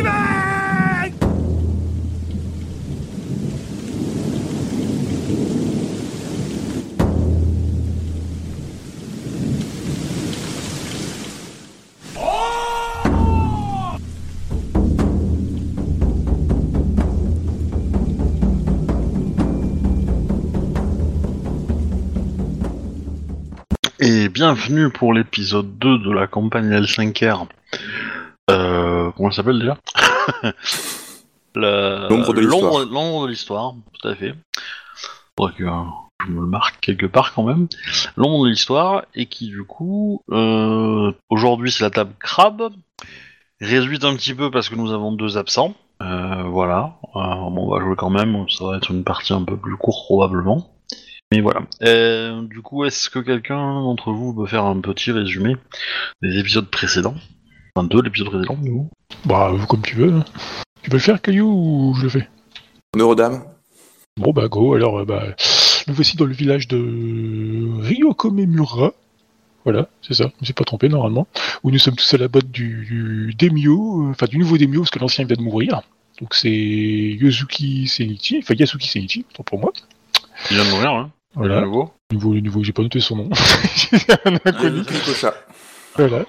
vais Et bienvenue pour l'épisode 2 de la campagne L5R. Euh, comment ça s'appelle déjà L'ombre de l'histoire. l'ombre- L'ombre de l'histoire, tout à fait. Faudrait que euh, je me le marque quelque part quand même. L'ombre de l'histoire, et qui du coup, euh, aujourd'hui c'est la table crabe, réduite un petit peu parce que nous avons deux absents. Euh, voilà, Euh, bon, on va jouer quand même, ça va être une partie un peu plus courte probablement. Mais voilà. Euh, du coup, est-ce que quelqu'un d'entre vous peut faire un petit résumé des épisodes précédents? Enfin, de l'épisode précédent, du coup Bah, comme tu veux. hein. Tu veux le faire, Caillou, ou je le fais? Neurodame Bon, bah, go. Alors, euh, bah, nous voici dans le village de Ryokomemura. Voilà, c'est ça. Je me suis pas trompé, normalement. Où nous sommes tous à la botte du, du Demio, euh, enfin, du nouveau Demio, parce que l'ancien vient de mourir. Donc, c'est Yosuki Senichi, enfin, Yasuki Senichi, pour moi. Il vient de mourir, hein Voilà. Nouveau Le nouveau, le nouveau, j'ai pas noté son nom. C'est un inconnu. Voilà.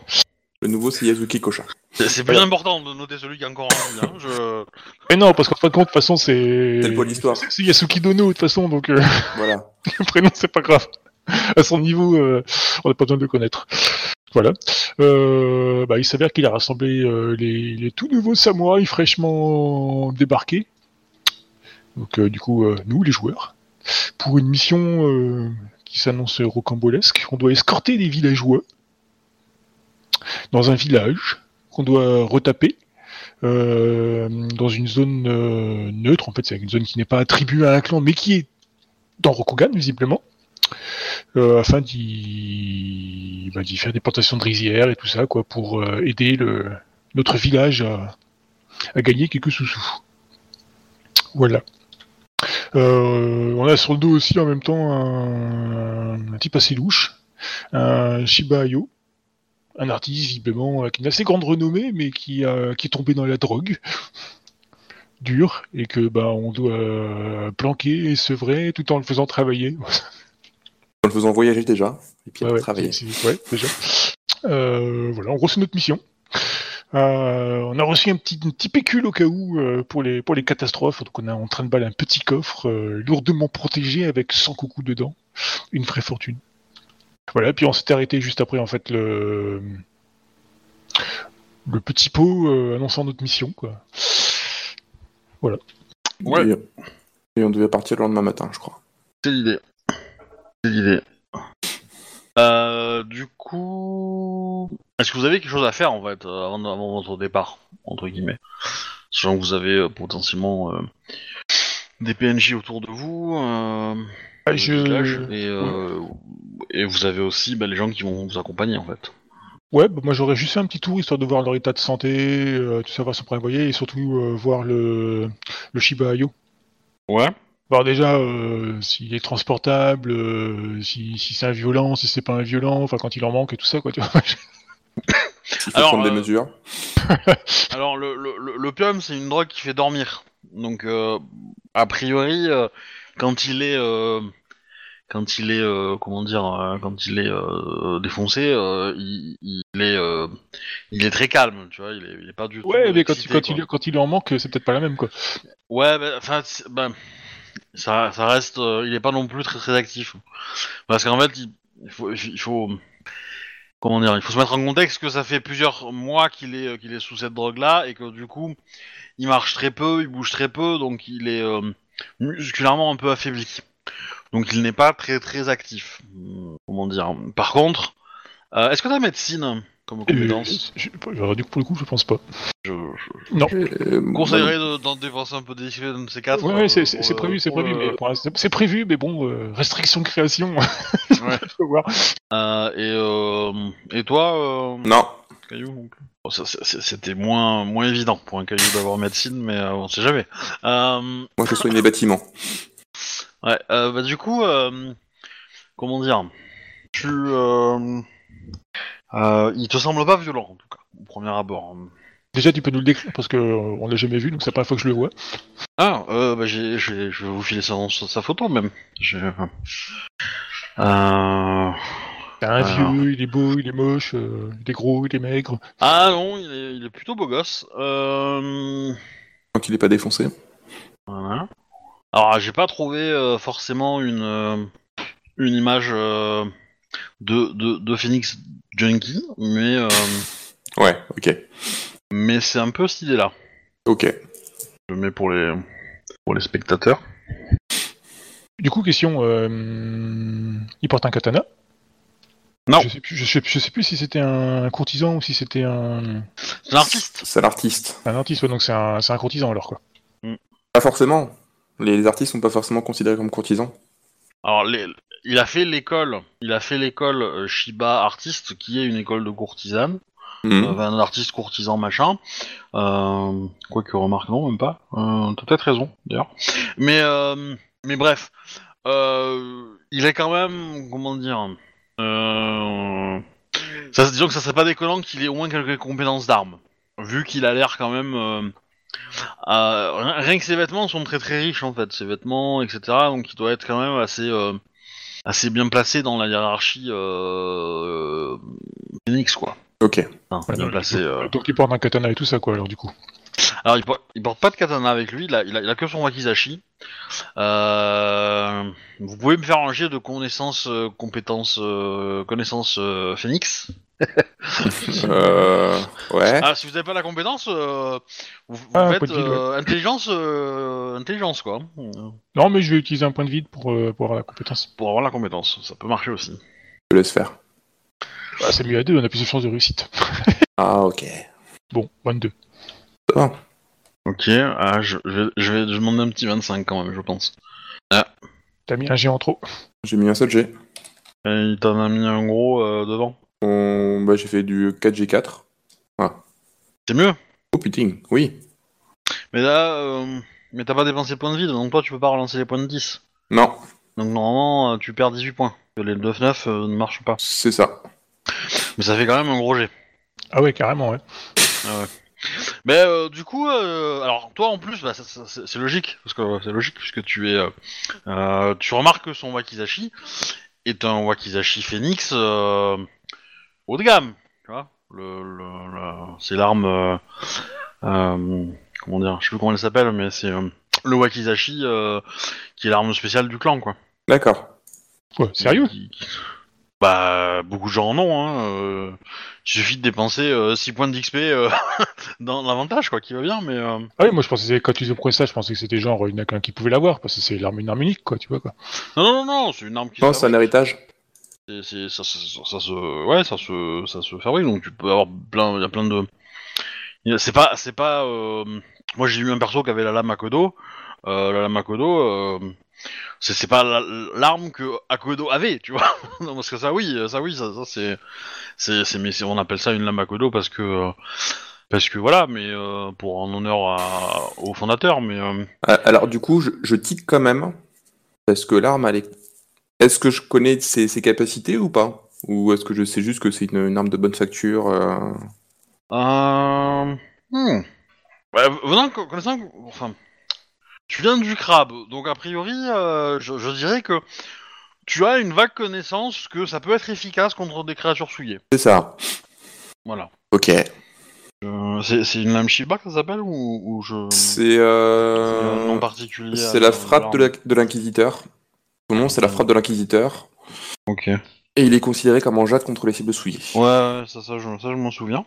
Le nouveau, c'est Yazuki Kosha. C'est plus important de noter celui qui est encore en vie, hein. Je... Mais non, parce qu'en fin de compte, de toute façon, c'est. C'est le poids de l'histoire. C'est c'est Yasuki Dono, de toute façon, donc. euh, Voilà. Le prénom, c'est pas grave. À son niveau, euh, on n'a pas besoin de le connaître. Voilà. Euh, bah, il s'avère qu'il a rassemblé euh, les, les tout nouveaux samouraïs fraîchement débarqués. Donc, euh, du coup, euh, nous, les joueurs, pour une mission euh, qui s'annonce rocambolesque. On doit escorter des villageois dans un village qu'on doit retaper. euh, dans une zone euh, neutre, en fait, c'est une zone qui n'est pas attribuée à un clan, mais qui est dans Rokugan, visiblement, euh, afin d'y bah, d'y faire des plantations de rizières et tout ça, quoi, pour aider le, notre village à, gagner quelques sous-sous. Voilà. On a sur le dos aussi en même temps un, un type assez louche, un Shiba Ayo, un artiste visiblement avec une assez grande renommée, mais qui, a- qui est tombé dans la drogue dure et que bah on doit euh, planquer et sevrer tout en le faisant travailler. En le faisant voyager déjà, et puis Ouais, travailler. ouais, déjà. Euh, voilà, en gros, c'est notre mission. Euh, on a reçu un petit, un petit pécule au cas où euh, pour, les, pour les catastrophes. Donc, on est en train de baller un petit coffre euh, lourdement protégé avec 100 coucous dedans. Une vraie fortune. Voilà, puis on s'était arrêté juste après, en fait, le, le petit pot euh, annonçant notre mission. Quoi. Ouais. Et, et on devait partir le lendemain matin, je crois. C'est l'idée. C'est l'idée. Euh, du coup... Est-ce que vous avez quelque chose à faire, en fait, euh, avant, avant votre départ, entre guillemets? Sachant que vous avez euh, potentiellement euh, des PNJ autour de vous, euh, Ah, je- village, et, euh, et vous avez aussi bah, les gens qui vont vous accompagner, en fait. Ouais, bah, moi j'aurais juste fait un petit tour histoire de voir leur état de santé, euh, tout savoir son prévoyé et surtout euh, voir le, le Shiba Ayo. Ouais. Voir déjà euh, s'il est transportable, euh, si, si c'est un violent, si c'est pas un violent, enfin quand il en manque et tout ça quoi. Tu vois. Il faut Alors, prendre euh, des mesures. Alors, le, le, le- l'opium, c'est une drogue qui fait dormir. Donc, euh, a priori, euh, quand il est, euh, quand il est, euh, comment dire, euh, quand il est euh, défoncé, euh, il, il est, euh, il est très calme, tu vois. Il est, il est pas du tout. ouais, mais quand, excité, quand, quoi. il, quand il en manque, c'est peut-être pas la même quoi. Ouais, enfin, bah, ça, ça reste, il est pas non plus très très actif. Parce qu'en fait, il, faut, il faut, comment dire, il faut se mettre en contexte que ça fait plusieurs mois qu'il est, qu'il est sous cette drogue-là et que du coup, il marche très peu, il bouge très peu, donc il est euh, musculairement un peu affaibli. Donc il n'est pas très très actif. Comment dire. Par contre, euh, est-ce que t'as médecine comme compétence? Euh, je- je- du coup, pour le coup, je pense pas. Je, je, Non. Euh, conseillerais de- d'en dépenser un peu des de ces quatre. Ouais, ouais, c'est euh, c'est- prévu, c'est prévu, le- prévu, mais bon, euh, restriction de création. Ouais. Faut voir. Euh, et, euh, et toi, euh, Non. Caillou donc? Bon, C'était moins, moins évident pour un Caillou d'avoir médecine, mais euh, on sait jamais. Euh, Moi, je soigne les bâtiments. ouais, euh, bah, du coup, euh, comment dire? Tu. Euh, euh, il te semble pas violent, en tout cas, au premier abord. Déjà, tu peux nous le décrire parce que euh, on l'a jamais vu, donc c'est la première fois que je le vois. Ah, euh, bah, j'ai, je vais vous filer sa, sa photo même. Euh... C'est un Alors. vieux, il est beau, il est moche, euh, il est gros, il est maigre. Ah non, il est, il est plutôt beau gosse. Euh... Tant qu'il est pas défoncé. Voilà. Alors, j'ai pas trouvé euh, forcément une, euh, une image euh, de, de, de Phoenix Junkie, mais, euh, Ouais, ok. mais c'est un peu cette idée-là. Ok. Je le mets pour les, pour les spectateurs. Du coup, question, euh, il porte un katana Non. Je sais plus, je sais, je sais plus si c'était un courtisan ou si c'était un, C'est un artiste C'est l'artiste. un artiste, ouais, donc c'est un, c'est un courtisan alors quoi. Pas forcément. Les, les artistes sont pas forcément considérés comme courtisans. Alors, les- il a fait l'école, il a fait l'école euh, Shiba Artiste, qui est une école de courtisane. Mhm. Euh, un artiste courtisan machin. Euh, Quoique remarque non, même pas. Euh, T'as peut-être raison d'ailleurs. Mais euh, mais bref, euh, il est quand même comment dire. Euh, ça, disons que ça serait pas déconnant qu'il ait au moins quelques compétences d'armes, vu qu'il a l'air quand même. euh, euh, rien- que ses vêtements sont très très riches en fait, ses vêtements, etc. Donc il doit être quand même assez euh, assez bien placé dans la hiérarchie euh, Phoenix quoi. Ok. Enfin, Ouais, bien donc, placé. euh. donc il porte un katana et tout ça quoi alors du coup. Alors, il, porte- il porte pas de katana avec lui, il a, il a, il a que son wakizashi. Euh, vous pouvez me faire un jet de connaissances, euh, compétences, euh, connaissances euh, phénix. Euh... Ouais. Ah, si vous n'avez pas la compétence, euh, vous, vous Ah, faites point de vide, euh, intelligence, euh, intelligence quoi, Non mais je vais utiliser un point de vide pour, euh, pour avoir la compétence. pour avoir la compétence. Ça peut marcher aussi. Je laisse faire. Bah, c'est mieux à deux, on a plus de chances de réussite. Ah, ok. Bon, 22. Ok, ah, je, je vais, je vais demander un petit 25 quand même, je pense. T'as mis un géant trop. J'ai mis un seul G. Et il t'en a mis un gros euh, devant. On- Bah, j'ai fait du 4G4. C'est mieux. Oh putain, oui. Mais là, euh, mais t'as pas dépensé de points de vide, donc toi tu peux pas relancer les points de 10. Non, Donc normalement, euh, tu perds 18 points. Les 9-9 euh, ne marchent pas. c'est ça. Mais ça fait quand même un gros jet. Ah ouais, carrément, ouais. Mais euh, du coup, euh, alors toi en plus, bah, c'est logique, parce que c'est logique puisque tu es, euh, euh, tu remarques que son wakizashi est un wakizashi phoenix euh, haut de gamme, tu vois. Le, le, le- c'est l'arme, euh, euh, comment dire, je sais plus comment elle s'appelle, mais c'est euh, le wakizashi euh, qui est l'arme spéciale du clan, quoi. D'accord. Ouais, sérieux? Qui- qui- Bah, beaucoup de gens en ont, hein. euh, il suffit de dépenser 6 points d'XP euh, dans l'avantage, quoi, qui va bien, mais... euh, Ah oui, moi je pensais, quand tu disais ça, je pensais que c'était genre une qu'un qui pouvait l'avoir, parce que c'est l'arme une arme unique, quoi, tu vois, quoi. Non, non, non, non, c'est une arme qui Non, c'est un héritage. C'est- c'est- ça, ça- ça- ça se... Ouais, ça se, ça se fabrique, donc tu peux avoir plein... Il y a plein de... C'est pas... C'est pas euh, Moi, j'ai eu un perso qui avait la lame à Kodo. Euh, la lame à Kodo... C'est c'est pas la- l'arme que Akodo avait, tu vois. non, parce que ça, oui, ça, oui, ça, ça, c'est, c'est, c'est, mais on appelle ça une lame Akodo parce que, euh, parce que voilà, mais euh, pour en honneur à- au fondateur, mais euh, Ah, Alors, du coup, je, je tique quand même. Parce que l'arme, elle est. Est-ce que je connais ses, ses capacités ou pas? Ou est-ce que je sais juste que c'est une, une arme de bonne facture euh, euh, hmm. Ouais, venant co- connaissant, enfin, tu viens du crabe, donc a priori, euh, je, je dirais que tu as une vague connaissance que ça peut être efficace contre des créatures souillées. C'est ça. Voilà. Ok. Euh, c'est, une lame Shiba que ça s'appelle ou, ou je. C'est un euh, nom particulier. c'est la frappe de l'inquisiteur. Son nom, c'est la frappe de l'inquisiteur. Ok. Et il est considéré comme en jade contre les cibles souillées. Ouais, ouais, ça, ça, je, ça, je m'en souviens.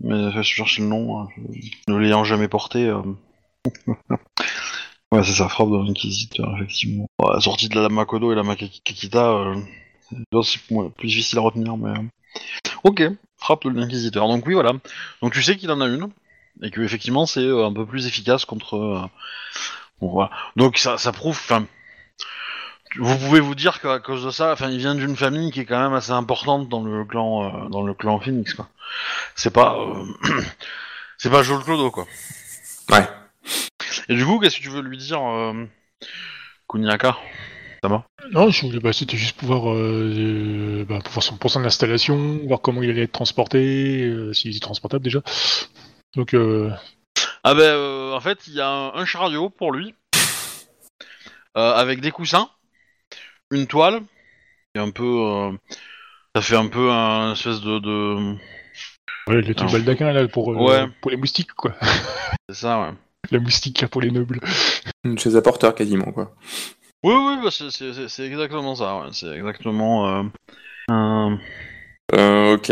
Mais je cherche le nom, je- ne l'ayant jamais porté. euh. ouais, c'est ça, frappe de l'inquisiteur, effectivement. Ouais, sortie de la Makodo et la Makakita, euh, c'est plus difficile à retenir, mais. euh. Ok, frappe de l'inquisiteur. Donc, oui, voilà. Donc, tu sais qu'il en a une, et que, effectivement, c'est euh, un peu plus efficace contre. bon, voilà. Donc, ça, ça prouve. Enfin, vous pouvez vous dire qu'à cause de ça, enfin, il vient d'une famille qui est quand même assez importante dans le clan, euh, dans le clan Phoenix, quoi. C'est pas, euh, c'est pas Joel Clodo, quoi. Ouais. Et du coup, qu'est-ce que tu veux lui dire, euh, Kuniaka? Non, je voulais, bah, c'était juste pouvoir, euh, euh, bah, pour, son, pour son installation, voir comment il allait être transporté, euh, s'il est transportable déjà. Donc, euh, Ah ben, euh, en fait, il y a un, un chariot pour lui, euh, avec des coussins, une toile, et un peu... euh, ça fait un peu un espèce de... de... ouais, le truc baldaquin là pour, euh, Ouais. pour les moustiques, quoi. C'est ça, ouais. La moustique pour les nobles. Une chaise à porteur quasiment, quoi. Oui, oui, bah, c'est- c'est c'est- c'est exactement ça, ouais. C'est exactement... euh, Euh, ok.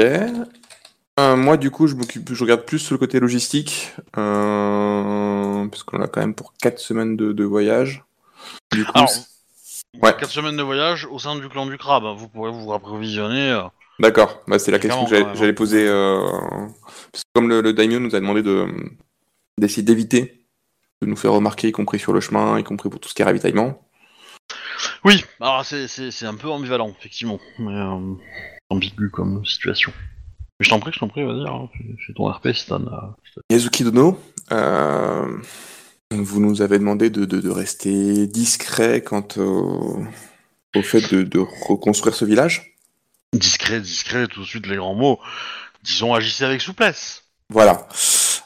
Euh, moi, du coup, je m'occupe, je regarde plus sur le côté logistique, euh, parce qu'on a quand même pour 4 semaines de, de voyage. Du coup, Alors, c'est- Ouais. 4 semaines de voyage au sein du clan du crabe, hein. vous pourrez vous approvisionner... euh, d'accord. Bah, c'est la question que j'allais- j'allais poser. euh, Parce que comme le, le daimyo nous a demandé de d'essayer d'éviter de nous faire remarquer, y compris sur le chemin, y compris pour tout ce qui est ravitaillement. Oui, alors c'est- c'est c'est un peu ambivalent, effectivement, mais euh, ambigu comme situation. Mais je t'en prie, je t'en prie, vas-y, hein, fais- fais ton RP si t'en as... si t'as- Yazuki Dono, euh, vous nous avez demandé de, de- de rester discret quant au, au fait de, de reconstruire ce village. Discret, discret, tout de suite les grands mots. Disons, agissez avec souplesse. Voilà.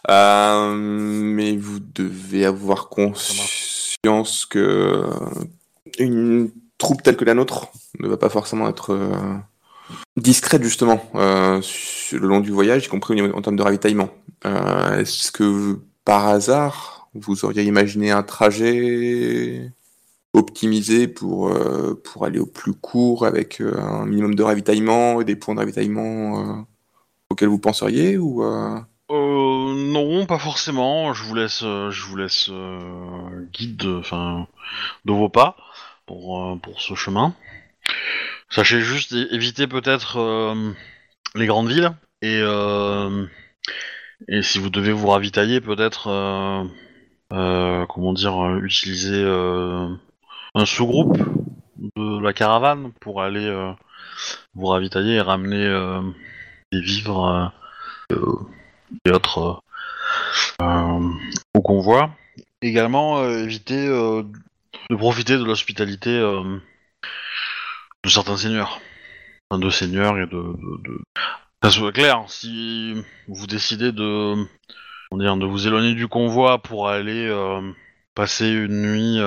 Euh, mais vous devez avoir conscience que une troupe telle que la nôtre ne va pas forcément être euh, discrète justement euh, le long du voyage, y compris en termes de ravitaillement. Est-ce que par hasard vous auriez imaginé un trajet optimisé pour pour aller au plus court avec un minimum de ravitaillement et des points de ravitaillement auxquels vous penseriez ou euh, non, pas forcément. Je vous laisse, euh, euh, guide, de- vos pas pour euh, pour ce chemin. Sachez juste éviter peut-être les grandes villes et si vous devez vous ravitailler, peut-être comment dire, utiliser un sous-groupe de la caravane pour aller vous ravitailler et ramener des vivres. Et autres euh, euh, au convoi. Également, euh, éviter de profiter de l'hospitalité de certains seigneurs. De seigneurs et de... de. Ça soit clair, si vous décidez de, de vous éloigner du convoi pour aller passer une nuit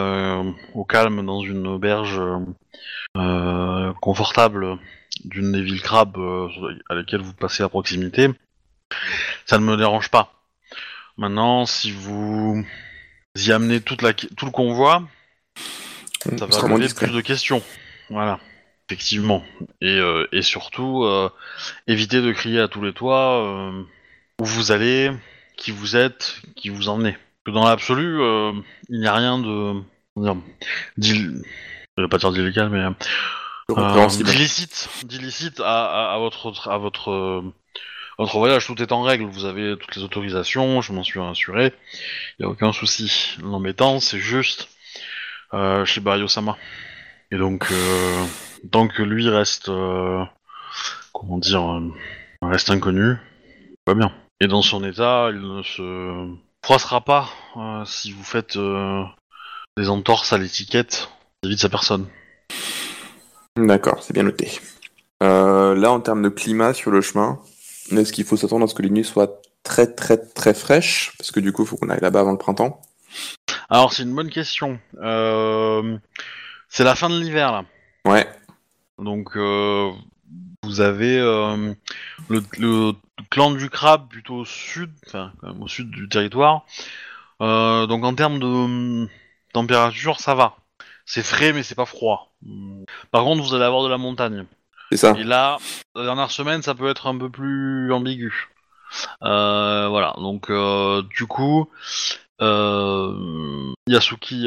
au calme dans une auberge confortable d'une des villes crabes à laquelle vous passez à proximité, ça ne me dérange pas. Maintenant, si vous y amenez toute la, tout le convoi, ça on va discret plus de questions. Voilà, effectivement. Et, euh, et surtout, euh, évitez de crier à tous les toits euh, où vous allez, qui vous êtes, qui vous emmenez. Que dans l'absolu, euh, il n'y a rien de... d'il- je vais pas dire d'illégal, mais... euh, d'illicite, d'illicite à, à, à votre à votre votre voyage, tout est en règle. Vous avez toutes les autorisations, je m'en suis assuré. Il y a aucun souci. L'embêtant, c'est juste euh, chez Barrio-sama. Et donc, euh, tant que lui reste, euh, comment dire, reste inconnu, pas bien. Et dans son état, il ne se froissera pas si vous faites des entorses à l'étiquette vis-à-vis de sa personne. D'accord, c'est bien noté. Là, en termes de climat sur le chemin, est-ce qu'il faut s'attendre à ce que les nuits soient très très très fraîches Parce que du coup, il faut qu'on aille là-bas avant le printemps. Alors, c'est une bonne question. Euh, c'est la fin de l'hiver, là. Ouais, Donc, euh, vous avez euh, le, le clan du crabe plutôt au sud, enfin, au sud du territoire. Donc, en termes de température, ça va. C'est frais, mais c'est pas froid. Par contre, vous allez avoir de la montagne. Et là, la dernière semaine, ça peut être un peu plus ambigu. Euh, voilà, donc euh, du coup, euh, Yasuki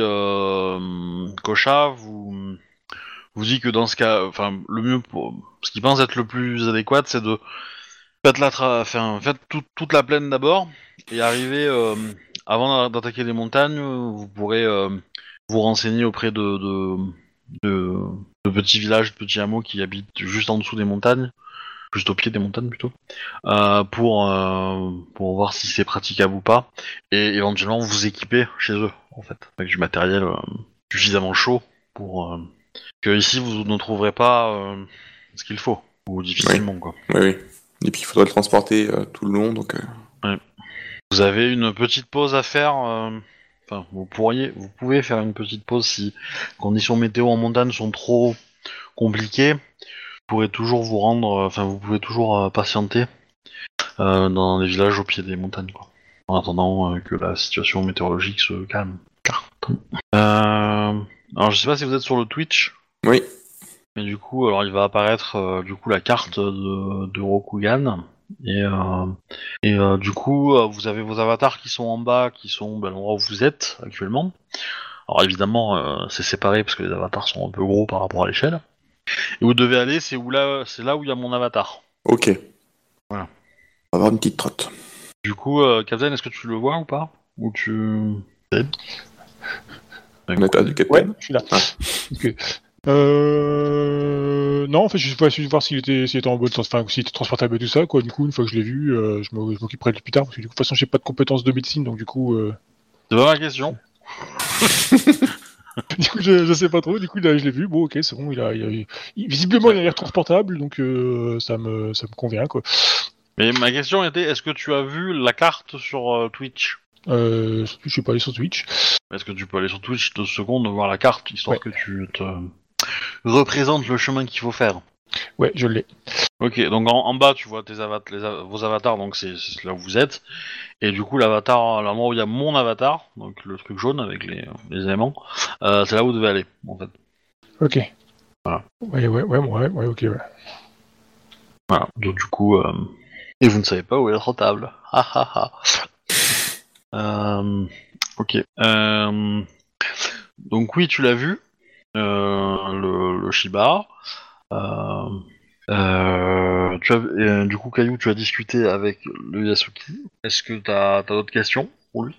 Kosha vous, vous dit que dans ce cas, enfin, le mieux ce qu'il pense être le plus adéquat, c'est de faites la toute la plaine d'abord. Et arriver avant d'attaquer les montagnes, vous pourrez vous renseigner auprès de de petits villages, de petits hameaux qui habitent juste en dessous des montagnes, juste au pied des montagnes plutôt, euh, pour euh, pour voir si c'est praticable ou pas, et éventuellement vous équiper chez eux en fait avec du matériel euh, suffisamment chaud pour que ici vous ne trouverez pas ce qu'il faut ou difficilement quoi. Oui, oui. Et puis, il faudrait le transporter tout le long, donc... euh, Ouais. Vous avez une petite pause à faire. Enfin, vous pourriez, vous pouvez faire une petite pause si les conditions météo en montagne sont trop compliquées. Vous pourrez toujours vous rendre, euh, enfin, vous pouvez toujours euh, patienter euh, dans les villages au pied des montagnes, quoi. En attendant euh, que la situation météorologique se calme. Euh, alors, je sais pas si vous êtes sur le Twitch. Oui. Mais du coup, alors il va apparaître euh, du coup la carte de, de Rokugan et euh, et euh, du coup euh, vous avez vos avatars qui sont en bas, qui sont ben, l'endroit où vous êtes actuellement. Alors évidemment euh, c'est séparé parce que les avatars sont un peu gros par rapport à l'échelle. Et vous devez aller, c'est où là, c'est là où il y a mon avatar. Ok. Voilà. On va avoir une petite trotte. Du coup, euh, Captain, est-ce que tu le vois ou pas? Ou tu On a perdu Captain. Ouais, je suis là. Ah. Euh... Non, en fait, je voulais juste voir s'il était, s'il était en bonne sens, enfin, s'il était transportable et tout ça, quoi. Du coup, une fois que je l'ai vu, euh, je m'o- je m'occuperai de lui plus tard, parce que du coup, de toute façon, j'ai pas de compétences de médecine, donc du coup, euh... C'est pas ma question. du coup, je, je sais pas trop. Du coup, là, je l'ai vu. Bon, ok, c'est bon. Il a, il a- il- visiblement, il a l'air transportable, donc euh, ça me, ça me convient, quoi. Mais ma question était, est-ce que tu as vu la carte sur euh, Twitch? Euh, je suis pas allé sur Twitch. Est-ce que tu peux aller sur Twitch deux secondes voir la carte histoire Ouais. que tu te représentes le chemin qu'il faut faire Ouais, je l'ai. Ok, donc en, en bas tu vois tes avat- les vos avatars, donc c'est là où vous êtes. Et du coup l'avatar, à l'endroit où il y a mon avatar, donc le truc jaune avec les, les éléments, euh, c'est là où vous devez aller en fait. Ok. Voilà. Ouais, ouais, ouais, ouais, ouais, ok, ouais. Voilà, donc du coup... euh, Et vous ne savez pas où est votre table. Ah ah ah. Euh, ok. Euh, Donc oui, tu l'as vu, euh, le, le Shiba. Euh, euh, tu as, euh, du coup, Caillou, tu as discuté avec le Yasuki. Est-ce que tu as, d'autres questions pour lui?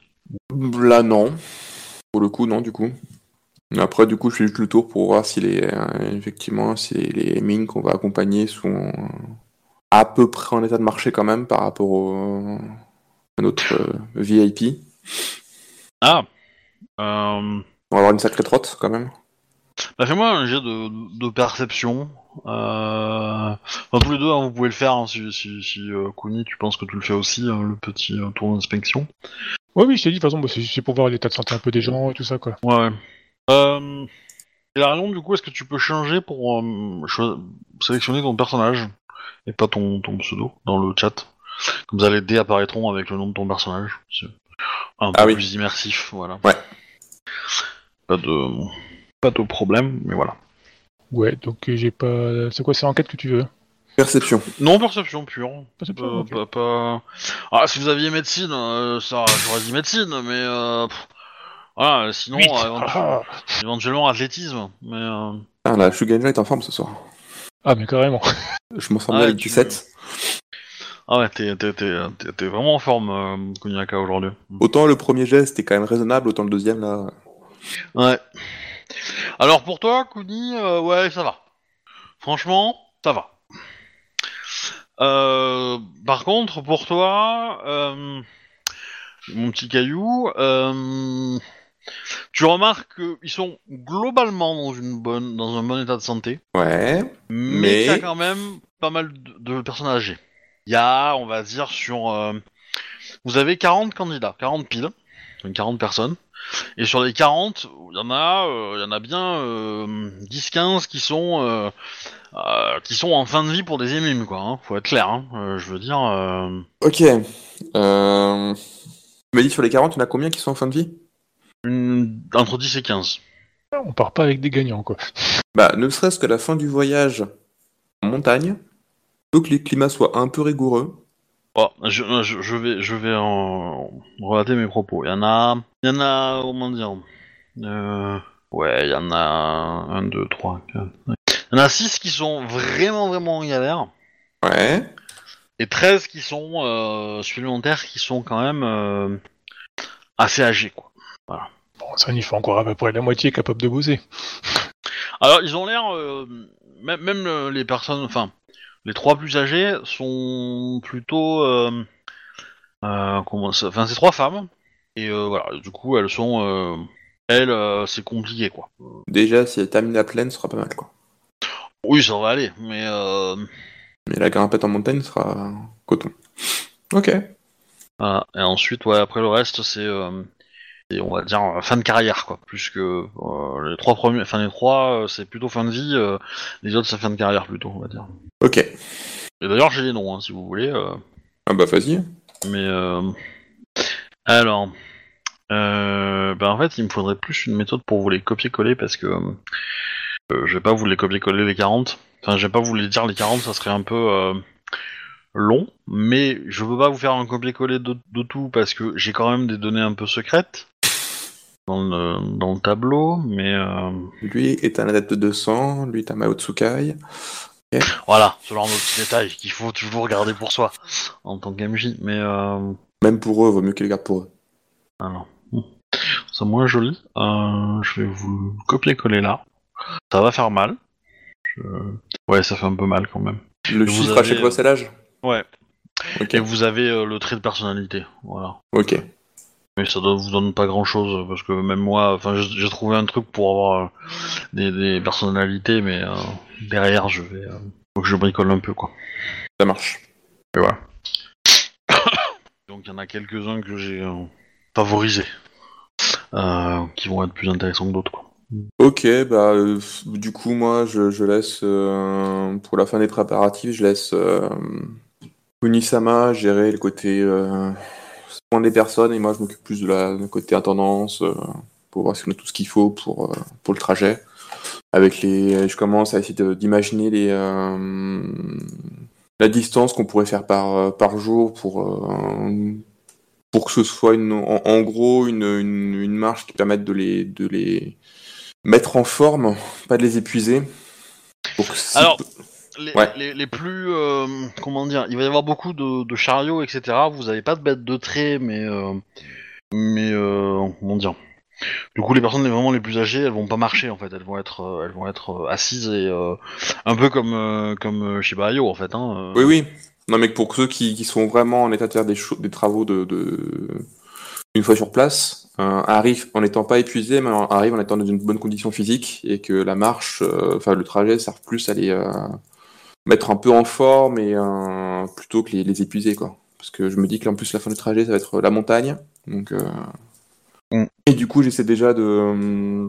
Là, non. Pour le coup, non, du coup. Après, du coup, je fais juste le tour pour voir si les, euh, effectivement, si les mines qu'on va accompagner sont euh, à peu près en état de marché quand même par rapport au, à notre euh, VIP. Ah euh, On va avoir une sacrée trotte quand même. Bah, Fais-moi un jet de, de perception. Euh... Enfin, tous les deux, hein, vous pouvez le faire hein, si, si, si euh, Kuni, tu penses que tu le fais aussi, hein, le petit euh, tour d'inspection. Ouais, oui, je t'ai dit, de toute façon, bah, c'est pour voir l'état de santé un peu des gens et tout ça, quoi. Ouais. Euh... Hilarion, du coup, est-ce que tu peux changer pour euh, sélectionner ton personnage et pas ton, ton pseudo dans le chat? Comme ça, les dés apparaîtront avec le nom de ton personnage. Un peu Ah oui. plus immersif, voilà. Ouais. Pas de, pas de problème, mais voilà. Ouais, donc euh, j'ai pas. C'est quoi, c'est enquête que tu veux? Perception. Non, perception pure. Perception, Euh, pas, pas- Ah, si vous aviez médecine, euh, ça, j'aurais dit médecine, mais euh, pff, voilà. Sinon, Huit. euh, éventu- ah, éventuellement athlétisme, mais. euh, Ah, la Shuganja est en forme ce soir. ah, mais carrément. Je m'en sens Ah, bien avec tu- 17. Ah ouais, t'es, t'es, t'es, t'es- t'es vraiment en forme, euh, Kuniaka, aujourd'hui. Autant le premier geste était quand même raisonnable, autant le deuxième là. Ouais. Alors pour toi, Kuni, euh, ouais, ça va. Franchement, ça va. Euh, par contre, pour toi, euh, mon petit caillou, tu remarques qu'ils sont globalement dans une bonne, dans un bon état de santé, Ouais. mais, il y a quand même pas mal de, de personnes âgées. Il y a, on va dire, sur, vous avez 40 candidats, 40 piles, donc 40 personnes. Et sur les 40, il y en a, euh, il y en a bien euh, 10-15 qui sont euh, euh, qui sont en fin de vie pour des émimes, quoi. Hein, faut être clair. Hein, euh, je veux dire. euh, Ok. Euh... Tu m'as dit sur les 40, il y en a combien qui sont en fin de vie? Une- entre 10 et 15. On part pas avec des gagnants, quoi. Bah, ne serait-ce qu'à la fin du voyage en montagne, faut que les climats soient un peu rigoureux. Bon, je, je, je vais je vais en relater mes propos. Il y en a, il y en a, comment dire euh, Ouais, il y en a 1, 2, 3, 4. Il y en a 6 qui sont vraiment vraiment en galère. Ouais. et 13 qui sont euh, supplémentaires qui sont quand même euh, assez âgés quoi. Bon, ça, il faut encore à peu près la moitié capable de bosser. Alors ils ont l'air euh, même, même euh, les personnes enfin les trois plus âgés sont plutôt euh, euh, comment ça enfin c'est trois femmes et euh, voilà du coup elles sont elles c'est compliqué quoi. Déjà, si elle termine la plaine, ce sera pas mal, quoi. Oui ça va aller mais Mais la grimpette en montagne sera coton. Ok. Voilà. Et ensuite, ouais, après le reste, c'est, c'est, on va dire, euh, fin de carrière, quoi. Plus que euh, les trois premiers, enfin les trois, euh, c'est plutôt fin de vie. euh, les autres, c'est fin de carrière plutôt, on va dire. Ok. Et d'ailleurs, j'ai les noms, hein, si vous voulez. Ah bah vas-y. mais alors, ben en fait, il me faudrait plus une méthode pour vous les copier-coller parce que je vais pas vous les copier-coller les 40. Enfin, je vais pas vous les dire les 40, ça serait un peu long. Mais je veux pas vous faire un copier-coller de, de tout parce que j'ai quand même des données un peu secrètes dans le, dans le tableau. Mais euh, Lui est un adepte de 200, lui est un Mao Tsukai. voilà, ce genre de petits détails qu'il faut toujours garder pour soi en tant qu'MJ. Mais euh, Même pour eux, vaut mieux qu'ils le gardent pour eux. Alors, hmm. c'est moins joli. Euh, je vais vous le copier-coller là. Ça va faire mal. Je- Ouais, ça fait un peu mal quand même. Le Vous chiffre avez, à chaque fois, c'est l'âge? Ouais. Ok. Et vous avez euh, le trait de personnalité. Voilà. Ok. Mais ça ne vous donne pas grand-chose parce que même moi, enfin, j'ai trouvé un truc pour avoir euh, des, des personnalités, mais euh, derrière, je vais, euh, faut que je bricole un peu quoi. Ça marche. Et voilà. Donc il y en a quelques-uns que j'ai euh, favorisés, qui vont être plus intéressants que d'autres quoi. Ok, bah du coup moi je, je laisse pour la fin des préparatifs, je laisse Kunisama gérer le côté soin des personnes et moi je m'occupe plus de la côté intendance euh, pour voir si on a tout ce qu'il faut pour euh, pour le trajet. Avec les, je commence à essayer d'imaginer les euh, la distance qu'on pourrait faire par par jour pour pour que ce soit une, en, en gros une, une, une marche qui permette de les de les mettre en forme, pas de les épuiser. Pour que Alors, les, Ouais. les, les plus. euh, comment dire Il va y avoir beaucoup de, de chariots, etc. Vous avez pas de bêtes de trait, mais. euh, mais. euh, comment dire Du coup, les personnes les- vraiment les plus âgées, elles vont pas marcher en fait. Elles vont être, elles vont être assises et. un peu comme, comme Inu en fait. Hein. Oui, oui. Non, mais pour ceux qui, qui sont vraiment en état de faire des, des travaux de, de- une fois sur place, euh, arrivent en n'étant pas épuisés, mais arrivent en étant dans une bonne condition physique et que la marche, euh, enfin le trajet, sert plus à les euh, mettre un peu en forme et plutôt que les, les épuiser, quoi. Parce que je me dis qu'en plus la fin du trajet, ça va être la montagne, donc. euh, Mm. Et du coup, j'essaie déjà de. euh,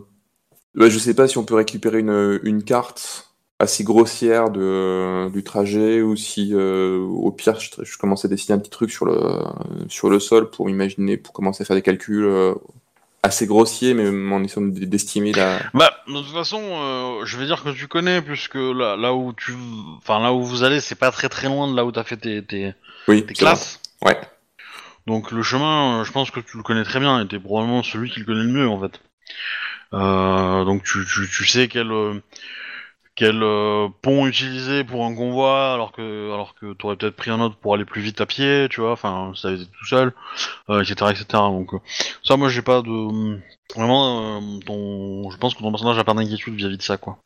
bah, je sais pas si on peut récupérer une, une carte assez grossière de, du trajet ou si euh, au pire je, je commence à dessiner un petit truc sur le, sur le sol pour imaginer, pour commencer à faire des calculs euh, assez grossiers mais en essayant d'estimer la... Bah, de toute façon, euh, je vais dire que tu connais, puisque là, là où tu, enfin là où vous allez, c'est pas très très loin de là où t'as fait tes, tes, Oui, tes classes. Ouais. Donc le chemin, euh, je pense que tu le connais très bien, et t'es probablement celui qui le connaît le mieux en fait. Euh, donc tu, tu, tu sais quel, quel euh, pont utiliser pour un convoi, alors que alors que t'aurais peut-être pris un autre pour aller plus vite à pied, tu vois, enfin ça été tout seul, euh, etc., etc. Donc euh, ça, moi j'ai pas de vraiment, ton, je pense que ton personnage a pas d'inquiétude vis-à-vis de ça, quoi.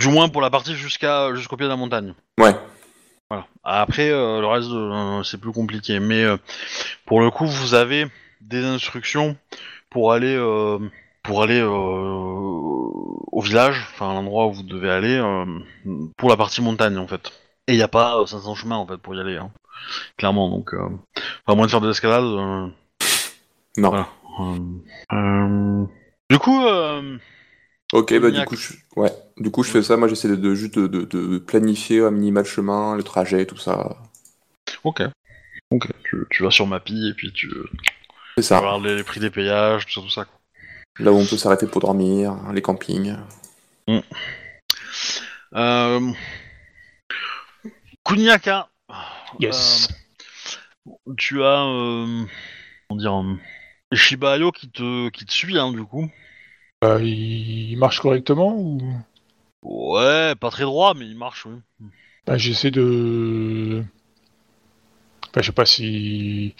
Du moins pour la partie jusqu'à jusqu'au pied de la montagne. Ouais. Voilà. Après, le reste, c'est plus compliqué. Mais pour le coup, vous avez des instructions pour aller, pour aller au village, enfin à l'endroit où vous devez aller, euh, pour la partie montagne en fait. Et il n'y a pas euh, 500 chemins en fait pour y aller, hein. clairement. Donc, euh, à moins de faire de l'escalade. euh, Non. Voilà. euh, euh, Du coup, euh, Ok, bah du coup, je... ouais. Du coup, je fais ça. Moi, j'essaie de, de- juste de, de- de planifier un minima le chemin, le trajet, tout ça. ok. Ok, tu, tu vas sur Mappy et puis tu, tu C'est ça. regardes les, les prix des péages, tout ça, tout ça. quoi. Là où on peut s'arrêter pour dormir, les campings. Euh... Kunyaka. Yes. Euh, tu as, euh, comment dire, euh, Shiba Inu qui te, qui te suit, hein, du coup. Il il marche correctement ou? Ouais, pas très droit, mais il marche, oui. bah, J'essaie de. Bah, je sais pas si.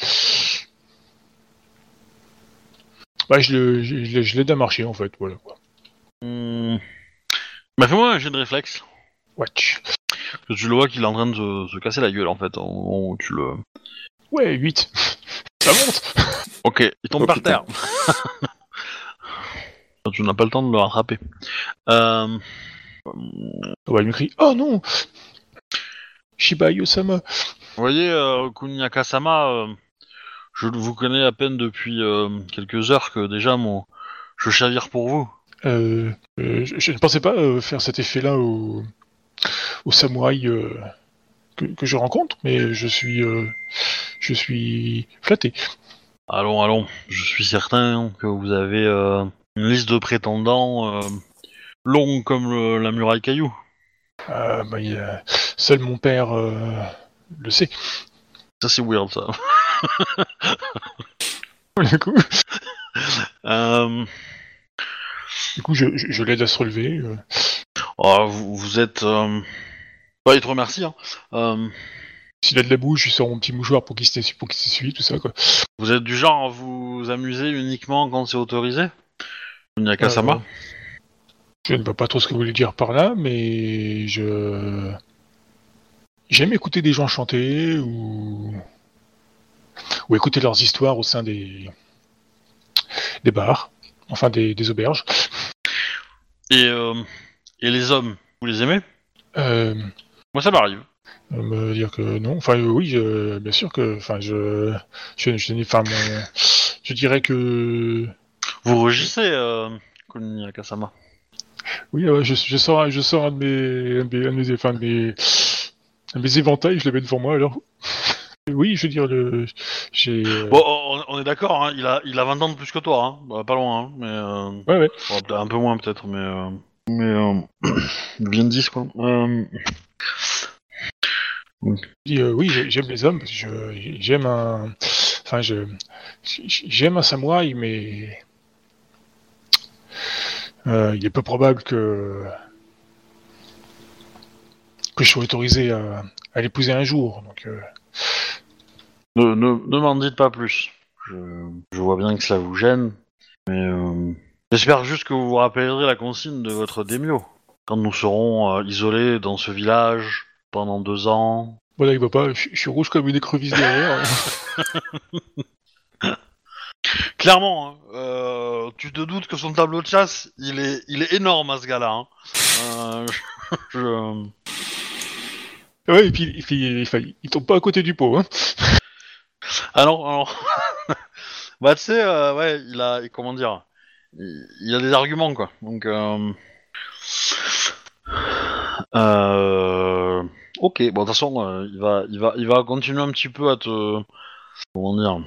Bah, je le- je- je l'ai- je l'aide à marcher en fait, voilà. quoi. Hum. Bah, fais-moi un jet de réflexe. Watch. Parce que tu le vois qu'il est en train de se, se casser la gueule, en fait. au moment où tu le... Ouais, 8. Ça monte Ok, il tombe Oh, par putain. terre. tu n'as pas le temps de le rattraper. Euh... Ah bah, il me crie Oh non Shiba Yu-sama Vous voyez, euh, Kunyaka-sama, euh, je vous connais à peine depuis euh, quelques heures que déjà mon je chavire pour vous. Euh, euh, je, je ne pensais pas faire cet effet-là au, au samouraï que, que je rencontre, mais je suis, je suis flatté. Allons, allons. Je suis certain que vous avez une liste de prétendants longue comme le- la muraille caillou. Euh, bah, seul mon père le sait. Ça c'est weird ça. Du coup, Euh, du coup je, je- je l'aide à se relever. euh. oh, vous, vous êtes. Euh... bah, il te remercie. Hein. Euh, S'il a de la bouche, je sors mon petit mouchoir pour qu'il s'essuie, pour qu'il tout ça quoi. vous êtes du genre à vous amuser uniquement quand c'est autorisé? Euh, Je ne vois pas trop ce que vous voulez dire par là, mais je j'aime écouter des gens chanter ou ou écouter leurs histoires au sein des des bars, enfin des, des auberges. et, euh, et les hommes, vous les aimez? Euh, Moi ça m'arrive. me dire que non, enfin euh, oui, je- bien sûr que, enfin je je, je, enfin, je dirais que Vous rugissez, euh, Nyakasama. oui, euh, je, je sors un- je sors un de mes un de mes, un de mes- enfin, de mes, un de mes éventails, je les mets devant moi alors. Oui, je veux dire le j'ai euh, Bon, on, on est d'accord, hein, il, a, il a 20 ans de plus que toi, hein. Bah, pas loin, hein, mais... Euh... ouais ouais. bon, peut-être un peu moins peut-être, mais... Euh... Mais... Euh... bien 10 quoi. Euh... Je dis, euh, oui, j'ai- j'aime les hommes, parce que je- j'aime un, enfin, je, j'aime un samouraï, mais euh, il est peu probable que que je sois autorisé à, à l'épouser un jour. Donc, euh, Ne, ne, ne m'en dites pas plus. Je, je vois bien que cela vous gêne, mais euh, j'espère juste que vous vous rappellerez la consigne de votre démio. Quand nous serons euh, isolés dans ce village pendant deux ans. voilà, il voit pas, je, je suis rouge comme une écrevisse derrière. Clairement, hein, euh, tu te doutes que son tableau de chasse, il est, il est énorme à ce gars-là. hein. Je- ouais, et puis, et puis, enfin, il tombe pas à côté du pot. Hein. Ah non, ah bah tu sais, euh, ouais, il a, comment dire, il, il a des arguments quoi. Donc, euh... euh, ok, bon de toute façon, euh, il va, il va, il va continuer un petit peu à te, comment dire,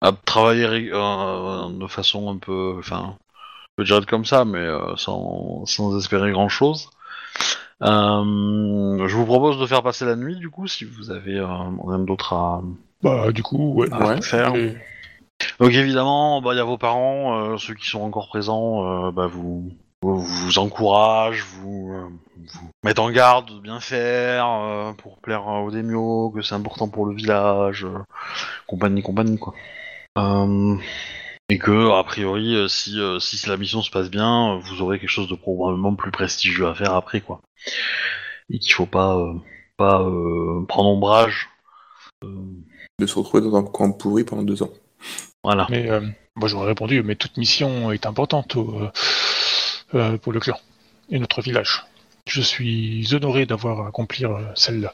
à travailler euh, de façon un peu, enfin, je peux dire comme ça, mais euh, sans, sans espérer grand chose. Euh, je vous propose de faire passer la nuit du coup, si vous avez euh, rien d'autre à, Bah, du coup, ouais. à Ouais. faire. Et- Donc évidemment, bah, il y a vos parents, euh, ceux qui sont encore présents, euh, bah, vous, vous, vous encouragent, vous, euh, vous mettent en garde de bien faire euh, pour plaire euh, aux démios, que c'est important pour le village, euh, compagnie, compagnie quoi. Et que a priori, euh, si, euh, si la mission se passe bien, euh, vous aurez quelque chose de probablement plus prestigieux à faire après quoi. Et qu'il faut pas, euh, pas euh, prendre ombrage. euh, De se retrouver dans un coin pourri pendant deux ans. voilà. Mais euh, moi, j'aurais répondu, mais toute mission est importante au- pour le clan et notre village. Je suis honoré d'avoir à accomplir euh, celle-là.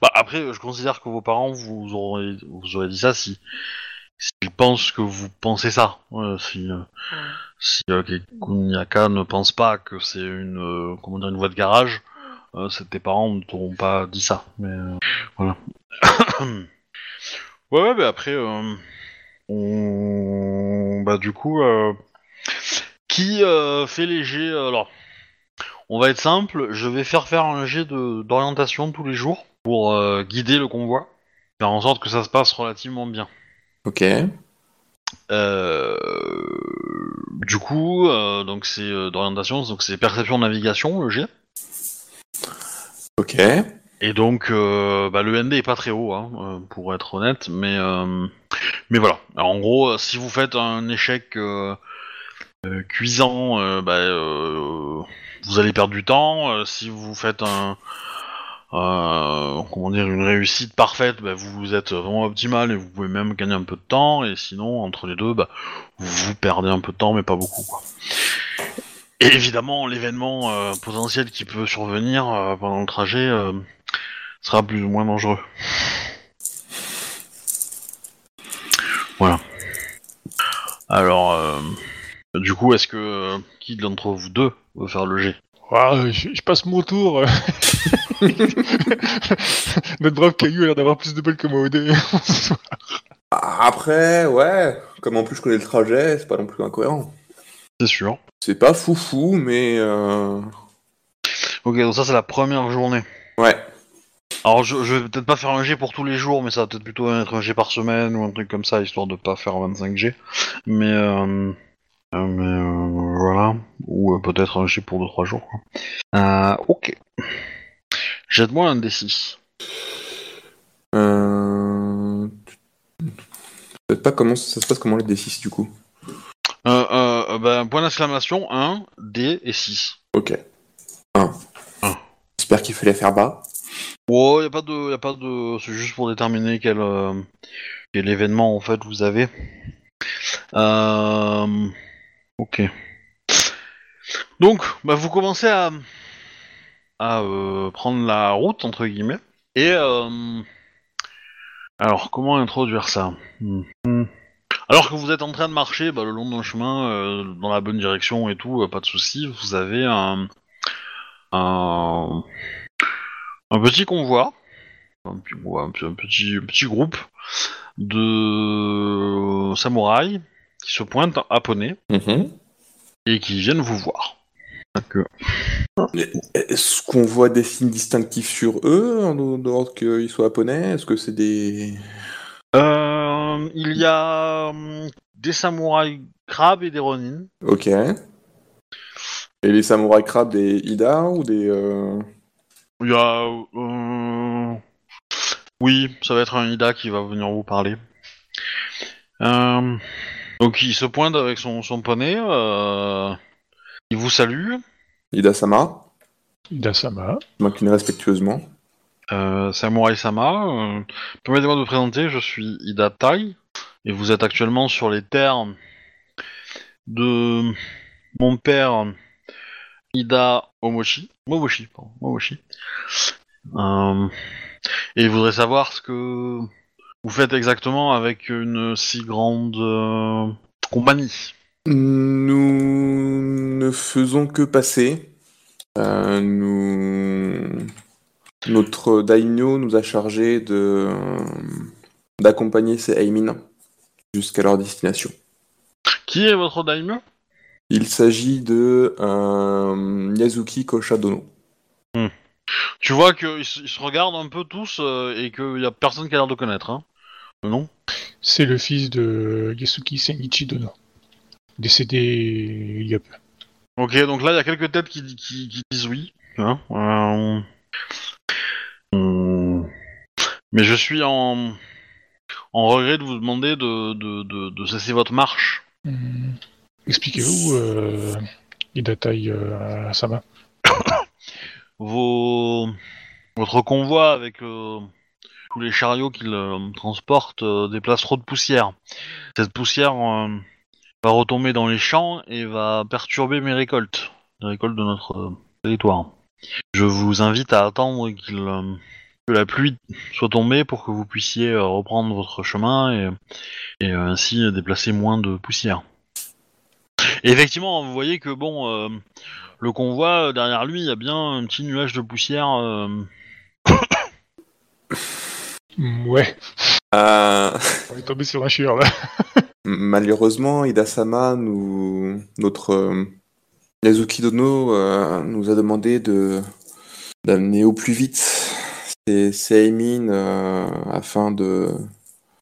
Bah après, je considère que vos parents vous aurez, vous aurez dit ça si s'ils pensent que vous pensez ça. Si euh, si euh, ne pense pas que c'est une euh, comment dire une voie de garage, euh, tes parents ne t'auront pas dit ça. Mais voilà. ouais ouais, mais après on bah du coup qui fait les jets alors. On va être simple, je vais faire faire un jet d'orientation tous les jours pour euh, guider le convoi, faire en sorte que ça se passe relativement bien. Ok. Euh, du coup, euh, donc c'est euh, d'orientation, donc c'est perception navigation le jet. Ok. Et donc bah, le ND est pas très haut, hein, pour être honnête, mais mais voilà. Alors, en gros, si vous faites un échec cuisant, bah, vous allez perdre du temps. Si vous faites un euh, comment dire une réussite parfaite, bah, vous êtes vraiment optimal et vous pouvez même gagner un peu de temps. Et sinon, entre les deux, bah, vous perdez un peu de temps, mais pas beaucoup. Quoi. Et évidemment, l'événement euh, potentiel qui peut survenir euh, pendant le trajet sera plus ou moins dangereux. Alors, euh, du coup, est-ce que qui d'entre vous deux veut faire le jet Ah, euh, je, je passe mon tour. Notre brave caillou a l'air d'avoir plus de balles que moi au dé. Après, ouais, comme en plus je connais le trajet, c'est pas non plus incohérent. C'est sûr. C'est pas foufou, mais euh... Ok, donc ça c'est la première journée. ouais. Alors je, je vais peut-être pas faire un jet pour tous les jours, mais ça va peut-être plutôt être un jet par semaine ou un truc comme ça, histoire de pas faire 25 G. Mais, euh, euh, mais euh, voilà. Ou euh, peut-être un jet pour 2-3 jours. quoi. Euh, ok. Jette-moi un D6. Euh... Peut-être pas comment ça se passe comment les D6 du coup. Euh, euh, euh, ben, point d'exclamation, 1, D et 6. Ok. 1. Un. J'espère qu'il fallait faire bas. Ouais, y a pas de, y a pas de, c'est juste pour déterminer quel, euh, quel événement en fait vous avez. Euh, ok. Donc, bah, vous commencez à, à euh, prendre la route entre guillemets. Et euh, alors, comment introduire ça? Hmm. Alors que vous êtes en train de marcher bah, le long d'un chemin euh, dans la bonne direction et tout, pas de souci. Vous avez un, un un petit convoi, un petit, un petit, petit groupe de samouraïs qui se pointent à Poney Mhm. et qui viennent vous voir. Est-ce qu'on voit des signes distinctifs sur eux, en dehors qu'ils soient japonais? Est-ce que c'est des... euh, il y a hum, des samouraïs crabes et des ronin. Ok. Et les samouraïs crabes des Ida ou des... euh, Il y a... euh, Oui, ça va être un Ida qui va venir vous parler. Euh, Donc il se pointe avec son, son poney, euh, il vous salue. Ida-sama Dasama. Je m'incline respectueusement. Euh, Samurai Sama, euh, permettez-moi de vous présenter, je suis Ida Tai, et vous êtes actuellement sur les terres de mon père Ida Omoshi, Momoshi, pardon, Momoshi. Euh, et il voudrait savoir ce que vous faites exactement avec une si grande euh, compagnie. Nous ne faisons que passer. Euh, nous... Notre daimyo nous a chargé de d'accompagner ces Aimin jusqu'à leur destination. Qui est votre daimyo? Il s'agit de euh, Yazuki Koshadono. Tu vois qu'ils se regardent un peu tous euh, et qu'il y a personne qui a l'air de connaître, hein nom C'est le fils de Yasuki Senichi Dono. Décédé il y a peu. Ok, donc là, il y a quelques têtes qui, qui, qui disent oui. Hein, euh, mais je suis en, en regret de vous demander de, de, de, de cesser votre marche. Hmm. Expliquez-vous, euh, Hidatai euh, Sama. Vos, votre convoi avec euh, tous les chariots qu'il euh, transporte déplace trop de poussière. Cette poussière va retomber dans les champs et va perturber mes récoltes, les récoltes de notre euh, territoire. Je vous invite à attendre qu'il, euh, que la pluie soit tombée pour que vous puissiez euh, reprendre votre chemin et, et euh, ainsi déplacer moins de poussière. Et effectivement, vous voyez que bon, euh, le convoi euh, derrière lui, il y a bien un petit nuage de poussière. Ouais, Euh, on est tombé sur un chieur là. malheureusement, Ida-sama, nous... notre euh, euh, nous a demandé de d'amener au plus vite ces, ces Aimin euh, afin de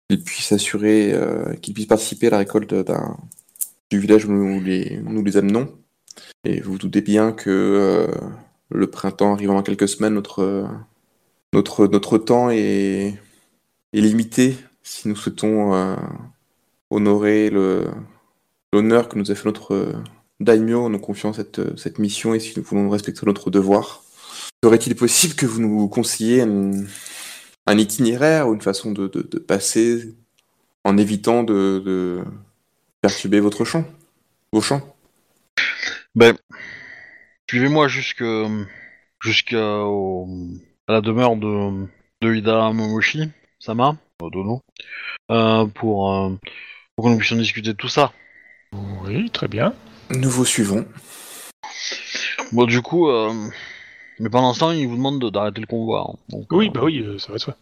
qu'ils puissent assurer, euh, qu'ils puissent participer à la récolte d'un du village où nous les, amenons. Et vous vous doutez bien que euh, le printemps arrivant dans quelques semaines, notre, notre, notre temps est, est limité si nous souhaitons honorer l'honneur que nous a fait notre euh, daimyo en nous confiant cette, cette mission et si nous voulons respecter notre devoir. Serait-il possible que vous nous conseilliez un, itinéraire ou une façon de, de- passer en évitant de, perturber votre champ, vos champs? Ben, suivez-moi jusqu'à la demeure de, de Ida Momoshi, Sama, euh, Dono, euh, pour euh, pour que nous puissions discuter de tout ça. Oui, très bien. Nous vous suivons. Bon, du coup, euh, mais pendant ce temps, il vous demande de- d'arrêter le convoi. hein. Donc, Oui, euh, bah oui, euh, ça va de soi.